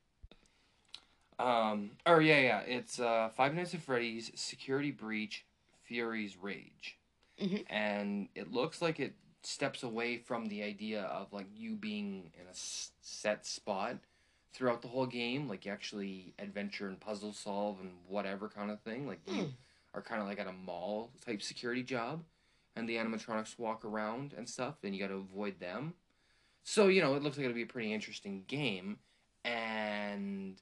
Speaker 3: Um, or yeah, yeah, it's uh, Five Nights at Freddy's Security Breach Fury's Rage,
Speaker 1: Mhm.
Speaker 3: and it looks like it steps away from the idea of like you being in a s- set spot throughout the whole game, like you actually adventure and puzzle solve and whatever kind of thing. Like you
Speaker 1: Hmm.
Speaker 3: are kind of like at a mall type security job, and the animatronics walk around and stuff, and you got to avoid them. So you know, it looks like it'll be a pretty interesting game, and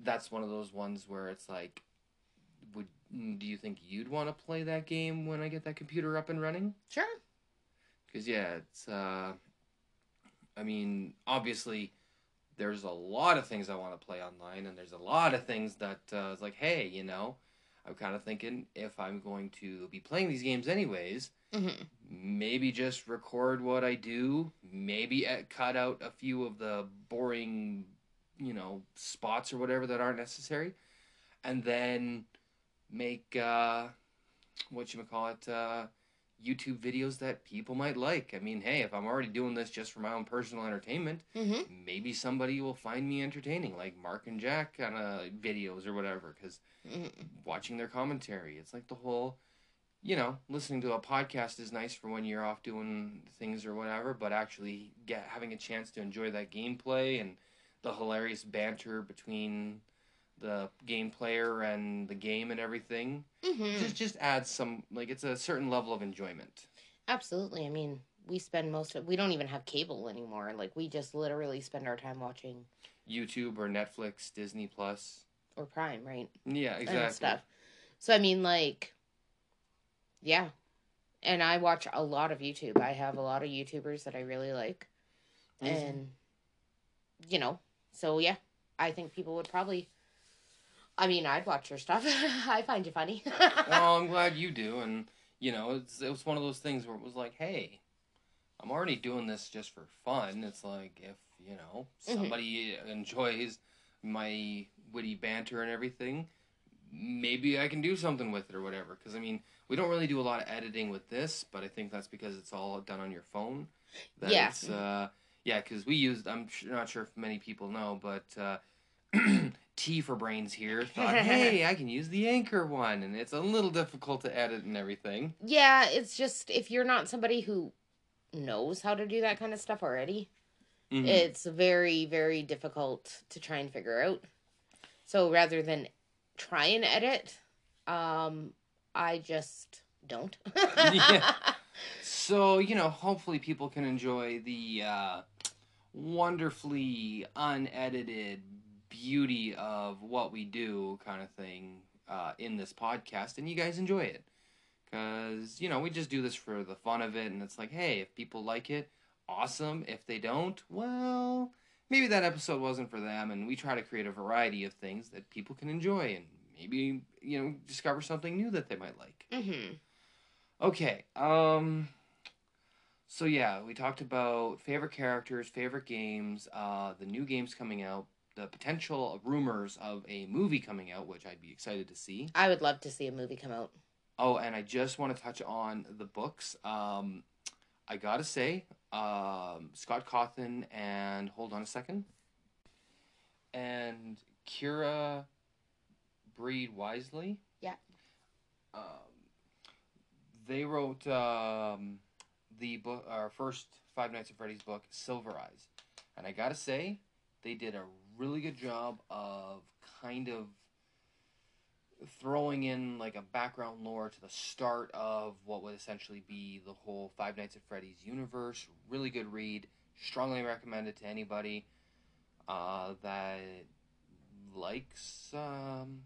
Speaker 3: that's one of those ones where it's like, would do you think you'd want to play that game when I get that computer up and running?
Speaker 1: Sure.
Speaker 3: Because yeah, it's. Uh, I mean, obviously, there's a lot of things I want to play online, and there's a lot of things that uh, it's like, hey, you know, I'm kind of thinking if I'm going to be playing these games anyways,
Speaker 1: hmm
Speaker 3: maybe just record what I do, maybe cut out a few of the boring, you know, spots or whatever that aren't necessary, and then make uh, what you call it, uh, YouTube videos that people might like. I mean, hey, if I'm already doing this just for my own personal entertainment,
Speaker 1: hmm
Speaker 3: maybe somebody will find me entertaining, like Mark and Jack kind of videos or whatever, because
Speaker 1: hmm
Speaker 3: watching their commentary. It's like the whole you know, listening to a podcast is nice for when you're off doing things or whatever, but actually get having a chance to enjoy that gameplay and the hilarious banter between the game player and the game and everything
Speaker 1: hmm
Speaker 3: just just adds some like it's a certain level of enjoyment.
Speaker 1: Absolutely. I mean, we spend most of we don't even have cable anymore. Like we just literally spend our time watching
Speaker 3: YouTube or Netflix, Disney Plus.
Speaker 1: or Prime, right?
Speaker 3: Yeah, exactly.
Speaker 1: And stuff. So I mean, like, yeah. And I watch a lot of YouTube. I have a lot of YouTubers that I really like,
Speaker 3: Mhm.
Speaker 1: and you know, so yeah, I think people would probably. I mean, I'd watch your stuff. I find you funny.
Speaker 3: well, I'm glad you do, and you know, it's it was one of those things where it was like, hey, I'm already doing this just for fun. It's like if you know
Speaker 1: Mhm.
Speaker 3: somebody enjoys my witty banter and everything, maybe I can do something with it or whatever. Because I mean, we don't really do a lot of editing with this, but I think that's because it's all done on your phone. That
Speaker 1: Yeah.
Speaker 3: Uh, yeah, because we used. I'm not sure if many people know, but. Uh, T for brains here thought, hey, I can use the anchor one, and it's a little difficult to edit and everything.
Speaker 1: yeah, it's just if you're not somebody who knows how to do that kind of stuff already,
Speaker 3: Mhm.
Speaker 1: it's very very difficult to try and figure out so rather than try and edit um i just don't
Speaker 3: Yeah. So, you know, hopefully people can enjoy the uh, wonderfully unedited beauty of what we do kind of thing uh, in this podcast, and you guys enjoy it. Because, you know, we just do this for the fun of it, and it's like, hey, if people like it, awesome. If they don't, well, maybe that episode wasn't for them, and we try to create a variety of things that people can enjoy, and maybe, you know, discover something new that they might like.
Speaker 1: hmm
Speaker 3: Okay. Um so yeah, we talked about favorite characters, favorite games, uh the new games coming out, the potential rumors of a movie coming out, which I'd be excited to see.
Speaker 1: i would love to see a movie come out
Speaker 3: Oh, and I just want to touch on the books. Um I got to say, um Scott Cawthon and hold on a second. And Kira Breed-Wrisley.
Speaker 1: Yeah.
Speaker 3: Um they wrote um, the book, our first Five Nights at Freddy's book, Silver Eyes, and I gotta say, they did a really good job of kind of throwing in like a background lore to the start of what would essentially be the whole Five Nights at Freddy's universe. Really good read. Strongly recommend it to anybody uh, that likes um,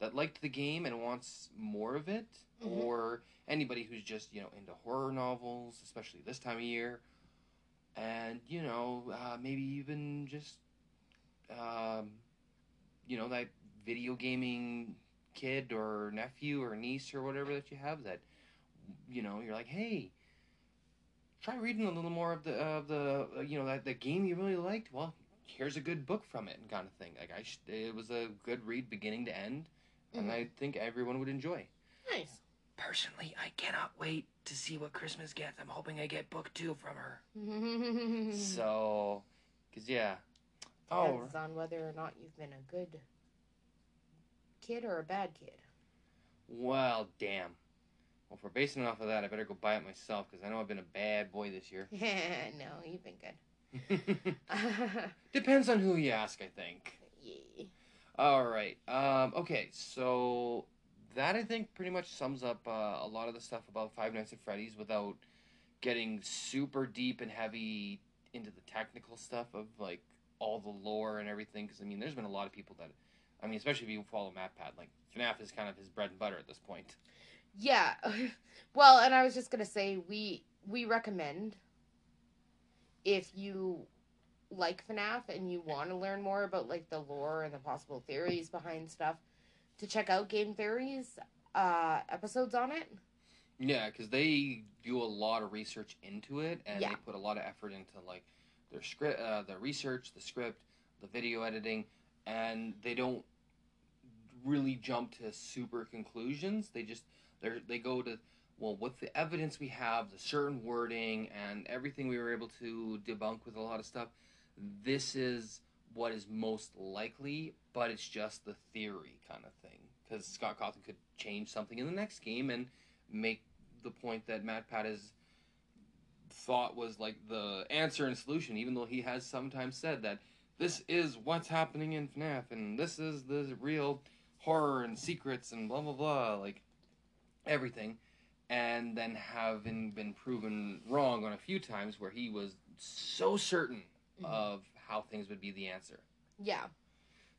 Speaker 3: that liked the game and wants more of it,
Speaker 1: Mhm.
Speaker 3: or anybody who's just you know into horror novels, especially this time of year, and you know uh, maybe even just um, you know that video gaming kid or nephew or niece or whatever that you have that you know you're like hey try reading a little more of the of the uh, you know that the game you really liked. Well here's a good book from it and kind of thing. Like i sh- it was a good read beginning to end and
Speaker 1: Mhm.
Speaker 3: i think everyone would enjoy.
Speaker 1: Nice.
Speaker 3: Personally i cannot wait to see what christmas gets. I'm hoping i get book two from her.
Speaker 1: Mm-hmm.
Speaker 3: so because yeah oh
Speaker 1: Depends on whether or not you've been a good kid or a bad kid
Speaker 3: well damn well for basing it off of that i better go buy it myself because i know i've been a bad boy this year
Speaker 1: no you've been good
Speaker 3: Depends on who you ask, I think.
Speaker 1: yeah.
Speaker 3: All right. Um, okay, so that I think pretty much sums up uh, a lot of the stuff about Five Nights at Freddy's without getting super deep and heavy into the technical stuff of like all the lore and everything. Because I mean, there's been a lot of people that, I mean, especially if you follow MatPat, like FNAF is kind of his bread and butter at this point.
Speaker 1: Yeah. Well, and I was just gonna say we we recommend if you like FNAF and you want to learn more about like the lore and the possible theories behind stuff, to check out Game Theories uh episodes on it.
Speaker 3: Yeah, because they do a lot of research into it, and
Speaker 1: Yeah.
Speaker 3: they put a lot of effort into like their script, uh, the research, the script, the video editing, and they don't really jump to super conclusions. They just they they go to well, with the evidence we have, the certain wording, and everything we were able to debunk with a lot of stuff. This is what is most likely, but it's just the theory kind of thing. Because Scott Cawthon could change something in the next game, and make the point that MatPat has thought was like the answer and solution, even though he has sometimes said that this is what's happening in FNAF and this is the real horror and secrets and blah blah blah, like everything. And then having been proven wrong on a few times where he was so certain
Speaker 1: Mhm.
Speaker 3: of how things would be the answer.
Speaker 1: Yeah.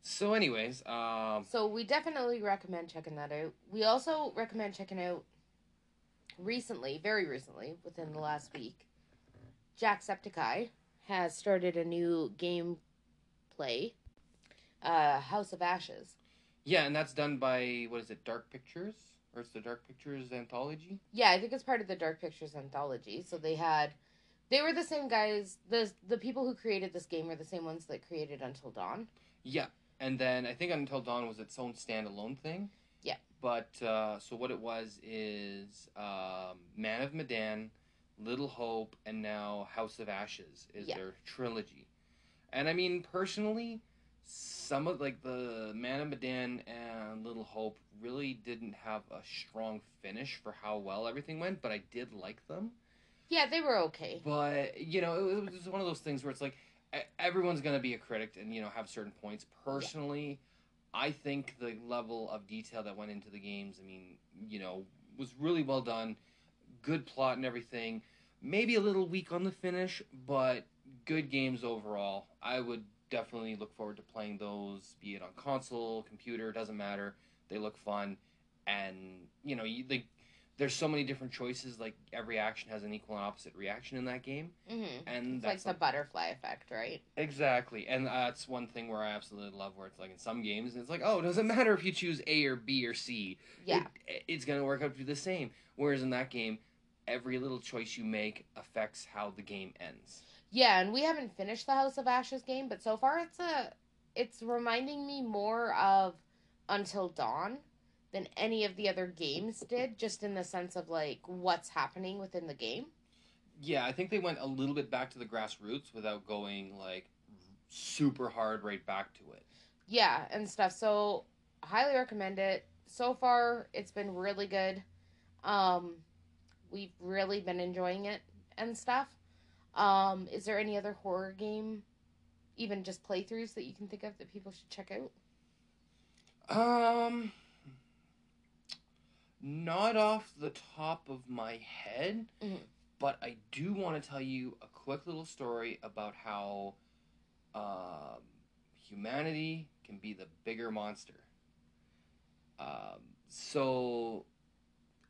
Speaker 3: So, anyways, um,
Speaker 1: So we definitely recommend checking that out. We also recommend checking out recently, very recently, within the last week, Jacksepticeye has started a new game play, uh, House of Ashes.
Speaker 3: yeah, and that's done by what is it, Dark Pictures, or it's the Dark Pictures anthology?
Speaker 1: Yeah, I think it's part of the Dark Pictures anthology. So they had, they were the same guys. the The people who created this game were the same ones that created Until Dawn.
Speaker 3: Yeah, and then I think Until Dawn was its own standalone thing.
Speaker 1: Yeah.
Speaker 3: But uh, so what it was is um, Man of Medan, Little Hope, and now House of Ashes is
Speaker 1: Yeah.
Speaker 3: their trilogy. And I mean, personally, some of like the Man of Medan and Little Hope really didn't have a strong finish for how well everything went, but I did like them.
Speaker 1: Yeah, they were okay.
Speaker 3: But you know, it, was one of those things where it's like everyone's going to be a critic and you know have certain points. Personally, I think the level of detail that went into the games, I mean, you know, was really well done. Good plot and everything. Maybe a little weak on the finish, but good games overall. I would definitely look forward to playing those, be it on console, computer, doesn't matter. They look fun, and you know, you, they there's so many different choices. Like every action has an equal and opposite reaction in that game,
Speaker 1: hmm
Speaker 3: and
Speaker 1: It's like
Speaker 3: that's
Speaker 1: the butterfly effect, right?
Speaker 3: exactly. And that's one thing where I absolutely love. Where it's like in some games, it's like, oh, it doesn't matter if you choose A or B or C.
Speaker 1: Yeah.
Speaker 3: It, it's gonna work out to be the same. Whereas in that game, every little choice you make affects how the game ends.
Speaker 1: Yeah, and we haven't finished the House of Ashes game, but so far it's a it's reminding me more of Until Dawn than any of the other games did, just in the sense of like what's happening within the game.
Speaker 3: Yeah, I think they went a little bit back to the grassroots without going like super hard right back to it.
Speaker 1: Yeah, and stuff. So highly recommend it. So far it's been really good. Um we've really been enjoying it and stuff. Um is there any other horror game even just playthroughs that you can think of that people should check out?
Speaker 3: Um, not off the top of my head,
Speaker 1: Mhm.
Speaker 3: but I do want to tell you a quick little story about how um, humanity can be the bigger monster. Um, so,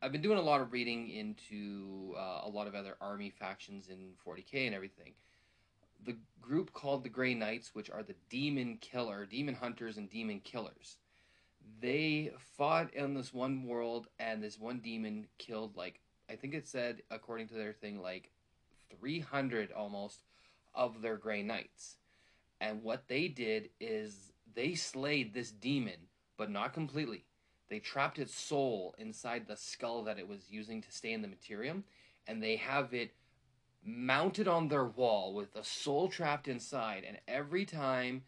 Speaker 3: I've been doing a lot of reading into uh, a lot of other army factions in 40k and everything. The group called the Grey Knights, which are the demon killer, demon hunters, and demon killers they fought in this one world and this one demon killed like i think it said according to their thing like 300 almost of their gray knights. And what they did is they slayed this demon but not completely. They trapped its soul inside the skull that it was using to stay in the materium and they have it mounted on their wall with the soul trapped inside. And every time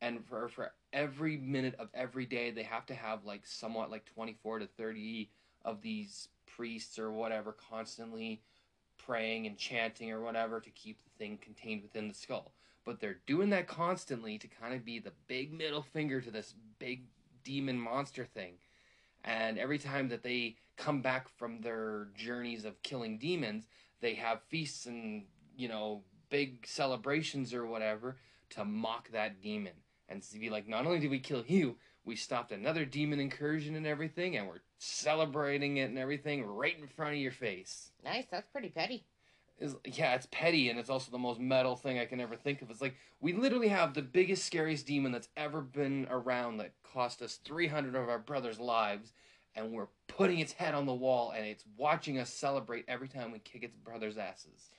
Speaker 3: and for for every minute of every day they have to have like somewhat like 24 to 30 of these priests or whatever constantly praying and chanting or whatever to keep the thing contained within the skull. But they're doing that constantly to kind of be the big middle finger to this big demon monster thing. And every time that they come back from their journeys of killing demons they have feasts and you know big celebrations or whatever to mock that demon and to be like, not only did we kill you, we stopped another demon incursion and everything, and we're celebrating it and everything right in front of your face.
Speaker 1: Nice, that's pretty petty.
Speaker 3: Is yeah, it's petty, and it's also the most metal thing I can ever think of. It's like we literally have the biggest, scariest demon that's ever been around that cost us three hundred of our brothers' lives, and we're putting its head on the wall, and it's watching us celebrate every time we kick its brothers' asses.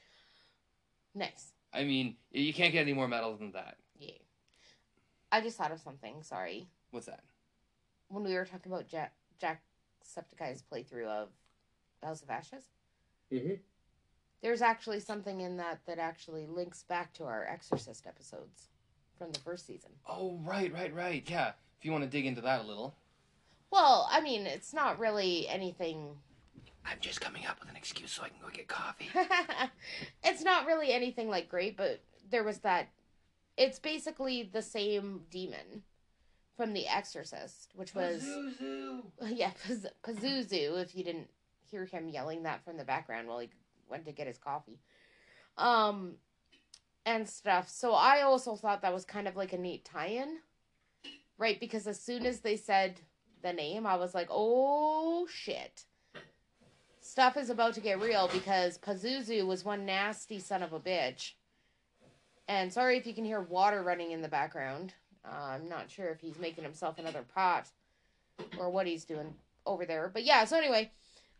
Speaker 1: Nice.
Speaker 3: I mean, you can't get any more metal than that.
Speaker 1: I just thought of something, sorry.
Speaker 3: What's that?
Speaker 1: When we were talking about Jack Jacksepticeye's playthrough of House of Ashes,
Speaker 2: Mm-hmm.
Speaker 1: there's actually something in that that actually links back to our Exorcist episodes from the first season.
Speaker 3: Oh, right, right, right. Yeah, if you want to dig into that a little.
Speaker 1: Well, I mean, it's not really anything
Speaker 3: I'm just coming up with an excuse so I can go get coffee.
Speaker 1: it's not really anything like great, but there was that. It's basically the same demon from The Exorcist, which was
Speaker 3: Pazuzu.
Speaker 1: yeah Paz- Pazuzu. If you didn't hear him yelling that from the background while he went to get his coffee, um, and stuff. So I also thought that was kind of like a neat tie-in, right? Because as soon as they said the name, I was like, oh shit. Stuff is about to get real because Pazuzu was one nasty son of a bitch. And sorry if you can hear water running in the background. Uh, I'm not sure if he's making himself another pot or what he's doing over there. But yeah, so anyway,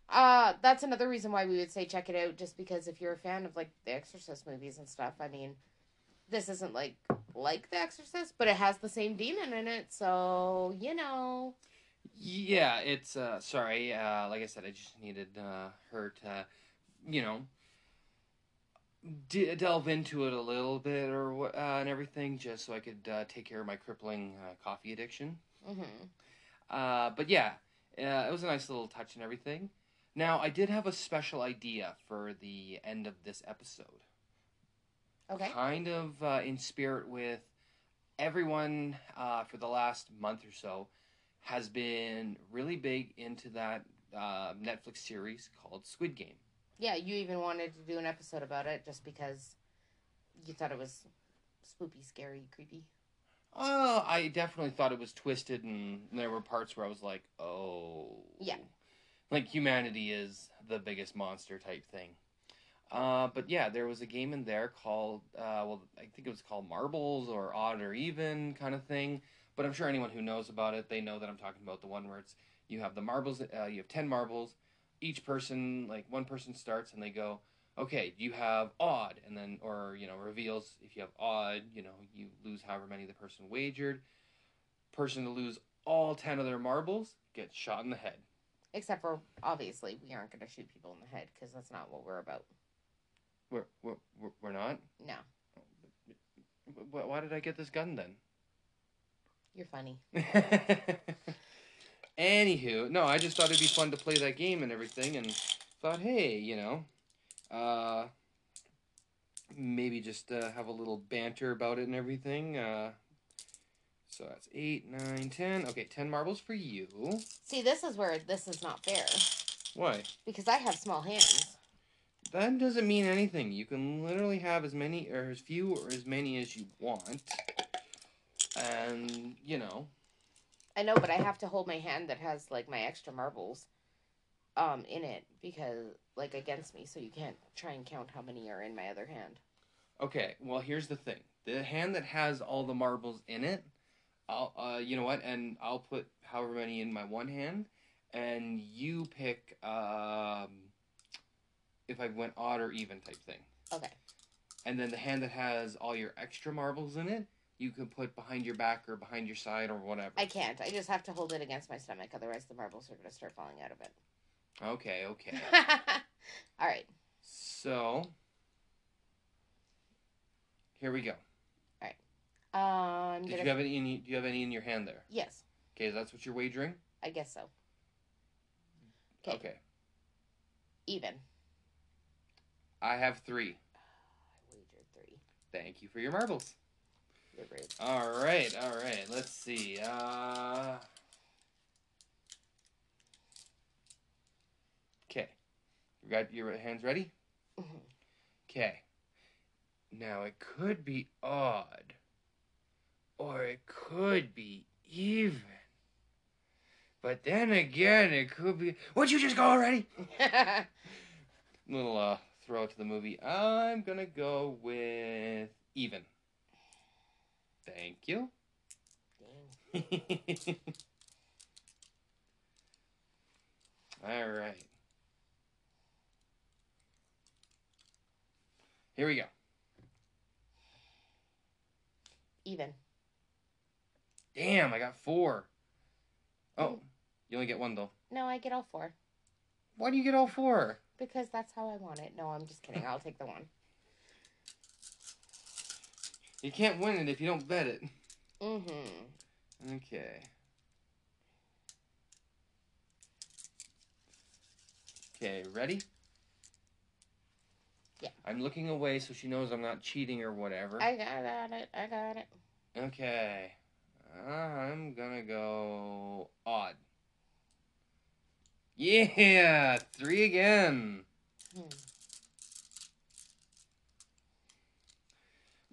Speaker 1: uh, that's another reason why we would say check it out. Just because if you're a fan of like the Exorcist movies and stuff, I mean, this isn't like like the Exorcist, but it has the same demon in it, so you know.
Speaker 3: Yeah, it's uh sorry, uh like I said, I just needed uh her to you know d- delve into it a little bit or uh, and everything just so I could uh, take care of my crippling uh, coffee addiction.
Speaker 1: hmm
Speaker 3: Uh but yeah, uh, it was a nice little touch and everything. Now, I did have a special idea for the end of this episode.
Speaker 1: Okay.
Speaker 3: Kind of uh, in spirit with everyone uh, for the last month or so has been really big into that uh, Netflix series called Squid Game.
Speaker 1: Yeah, you even wanted to do an episode about it just because you thought it was spoopy, scary, creepy.
Speaker 3: Uh, I definitely thought it was twisted, and there were parts where I was like, "Oh,
Speaker 1: Yeah.
Speaker 3: like humanity is the biggest monster type thing." Uh, but yeah, there was a game in there called, uh, well, I think it was called Marbles or Odd or Even kind of thing. But I'm sure anyone who knows about it, they know that I'm talking about the one where it's you have the marbles, uh, you have ten marbles. Each person, like one person starts, and they go, okay, you have odd, and then or you know reveals if you have odd, you know you lose however many the person wagered. Person to lose all ten of their marbles gets shot in the head.
Speaker 1: Except for, obviously, we aren't going to shoot people in the head because that's not what we're about.
Speaker 3: We're we're- we're not.
Speaker 1: No,
Speaker 3: Why did I get this gun then?
Speaker 1: you're funny.
Speaker 3: Anywho, no, I just thought it'd be fun to play that game and everything, and thought, hey, you know, uh, maybe just uh, have a little banter about it and everything. Uh, so that's eight, nine, ten. Okay, ten marbles for you.
Speaker 1: See, this is where this is not fair
Speaker 3: Why?
Speaker 1: because I have small hands.
Speaker 3: That doesn't mean anything. You can literally have as many or as few or as many as you want, and you know.
Speaker 1: I know, but I have to hold my hand that has like my extra marbles um in it because like against me so you can't try and count how many are in my other hand.
Speaker 3: Okay, well here's the thing. The hand that has all the marbles in it, I'll uh you know what, and I'll put however many in my one hand, and you pick um if I went odd or even type thing.
Speaker 1: Okay.
Speaker 3: And then the hand that has all your extra marbles in it, you can put behind your back or behind your side or whatever.
Speaker 1: I can't. I just have to hold it against my stomach otherwise the marbles are going to start falling out of it.
Speaker 3: Okay, okay.
Speaker 1: All right.
Speaker 3: so here we go. All right.
Speaker 1: Um
Speaker 3: Did
Speaker 1: gonna,
Speaker 3: you have any in, do you have any in your hand there?
Speaker 1: Yes,
Speaker 3: Okay, that's what you're wagering?
Speaker 1: I guess so. 'Kay.
Speaker 3: Okay.
Speaker 1: Even.
Speaker 3: I have 3.
Speaker 1: I wagered 3.
Speaker 3: Thank you for your marbles. All right, all right. Let's see. Uh Okay. You got your hands ready?
Speaker 1: Mhm.
Speaker 3: Okay. Now it could be odd or it could be even. But then again, it could be Would you just go already? Little uh throw to the movie. I'm to go with even. Thank you.
Speaker 1: Dang.
Speaker 3: All right. Here we go.
Speaker 1: Even.
Speaker 3: Damn, I got four. Oh, mm. you only get one though.
Speaker 1: No, I get all four
Speaker 3: Why do you get all four?
Speaker 1: because that's how I want it. No, I'm just kidding. I'll take the one.
Speaker 3: You can't win it if you don't bet it.
Speaker 1: Mm-hmm.
Speaker 3: Okay. Okay, ready?
Speaker 1: Yeah.
Speaker 3: I'm looking away so she knows I'm not cheating or whatever.
Speaker 1: I got it. I got it.
Speaker 3: Okay. I'm gonna go odd. Yeah, three again.
Speaker 1: Hmm.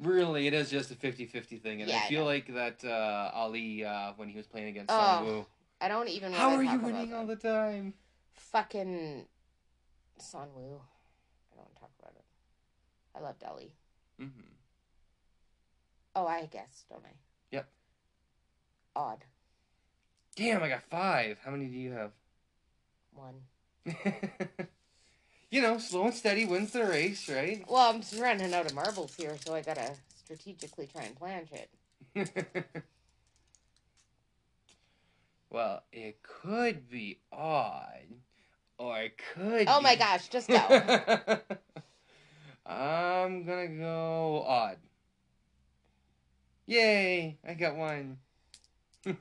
Speaker 3: Really, it is just a 50-50 thing, and
Speaker 1: Yeah,
Speaker 3: I
Speaker 1: I
Speaker 3: feel
Speaker 1: know.
Speaker 3: like that uh, Ali uh, when he was playing against
Speaker 1: Oh,
Speaker 3: Sang-woo.
Speaker 1: I don't even.
Speaker 3: How are you winning all the time?
Speaker 1: Fucking Sang-woo. I don't want to talk about it. I love Ellie.
Speaker 3: Mm-hmm.
Speaker 1: Oh, I guess, don't I?
Speaker 3: Yep.
Speaker 1: Odd.
Speaker 3: Damn, I got five. How many do you have?
Speaker 1: One.
Speaker 3: you know, slow and steady wins the race, right?
Speaker 1: Well, I'm just running out of marbles here, so I gotta strategically try and plan shit.
Speaker 3: well, it could be odd, or it could.
Speaker 1: Oh my gosh, just go.
Speaker 3: I'm gonna go odd. Yay! I got one. all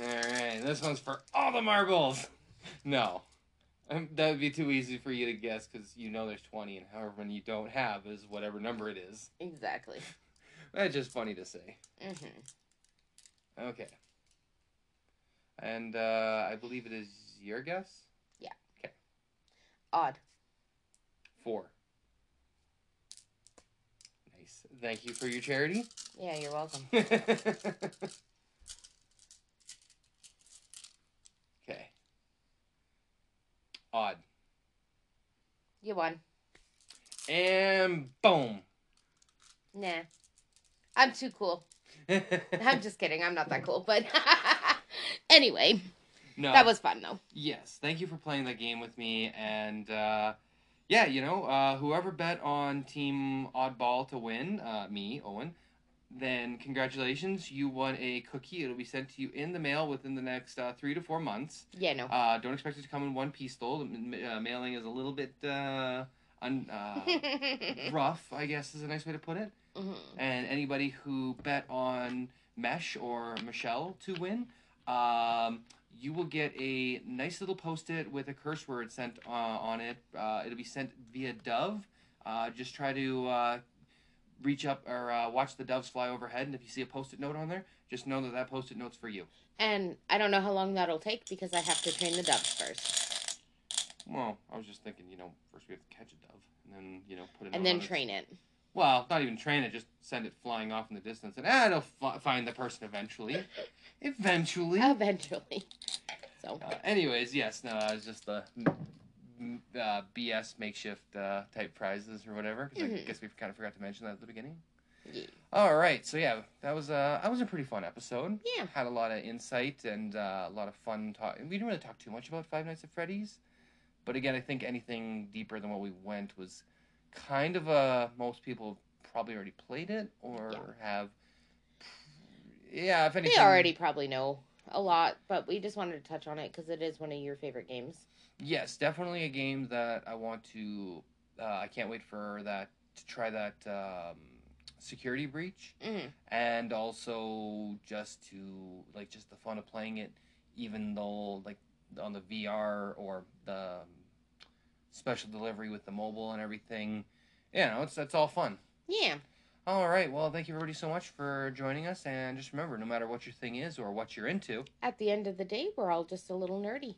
Speaker 3: right, this one's for all the marbles. No, um, that would be too easy for you to guess because you know there's 20, and however many you don't have is whatever number it is.
Speaker 1: exactly.
Speaker 3: That's just funny to say.
Speaker 1: hmm
Speaker 3: Okay. And uh, I believe it is your guess? Yeah. Okay.
Speaker 1: Odd.
Speaker 3: Four. Nice. Thank you for your charity.
Speaker 1: Yeah, you're welcome.
Speaker 3: Odd.
Speaker 1: You won.
Speaker 3: And boom.
Speaker 1: Nah. I'm too cool. I'm just kidding. I'm not that cool, but anyway,
Speaker 3: no.
Speaker 1: that was fun though.
Speaker 3: Yes, thank you for playing that game with me. And uh, yeah, you know, uh, whoever bet on Team Oddball to win, uh, me, Owen, then congratulations. You won a cookie. It'll be sent to you in the mail within the next uh, three to four months.
Speaker 1: Yeah, no.
Speaker 3: Uh, don't expect it to come in one piece, though. The uh, mailing is a little bit uh, un- uh, rough, I guess is a nice way to put it.
Speaker 1: Mhm.
Speaker 3: And anybody who bet on Mesh or Michelle to win, um, you will get a nice little post-it with a curse word sent uh, on it. Uh, it'll be sent via dove. Uh, just try to uh, reach up or uh, watch the doves fly overhead, and if you see a post-it note on there, just know that that post-it note's for you.
Speaker 1: And I don't know how long that'll take because I have to train the doves first,
Speaker 3: Well, I was just thinking, you know, first we have to catch a dove, and then you know put it.
Speaker 1: and then train it.
Speaker 3: Well, not even train it, just send it flying off in the distance, and ah, it'll f- find the person eventually. eventually.
Speaker 1: Eventually. So
Speaker 3: Uh, anyways, yes, no, it was just the mm, uh, BS makeshift uh, type prizes or whatever. 'cause I
Speaker 1: Mhm.
Speaker 3: guess we kind of forgot to mention that at the beginning.
Speaker 1: yeah.
Speaker 3: All right, so yeah, that was uh, that was a pretty fun episode.
Speaker 1: Yeah.
Speaker 3: Had a lot of insight and uh, a lot of fun talk. We didn't really talk too much about Five Nights at Freddy's, but again, I think anything deeper than what we went was kind of a most people probably already played it or
Speaker 1: Yeah.
Speaker 3: have. Yeah, if anything,
Speaker 1: They already probably know a lot, but we just wanted to touch on it because it is one of your favorite games.
Speaker 3: Yes, definitely a game that I want to. Uh, I can't wait for that to try that um, security breach,
Speaker 1: Mhm.
Speaker 3: and also just to like just the fun of playing it, even though like on the VR or the um, special delivery with the mobile and everything. Yeah, no, it's that's all fun.
Speaker 1: Yeah.
Speaker 3: All right, well, thank you everybody so much for joining us, and just remember, no matter what your thing is or what you're into,
Speaker 1: At the end of the day, we're all just a little nerdy.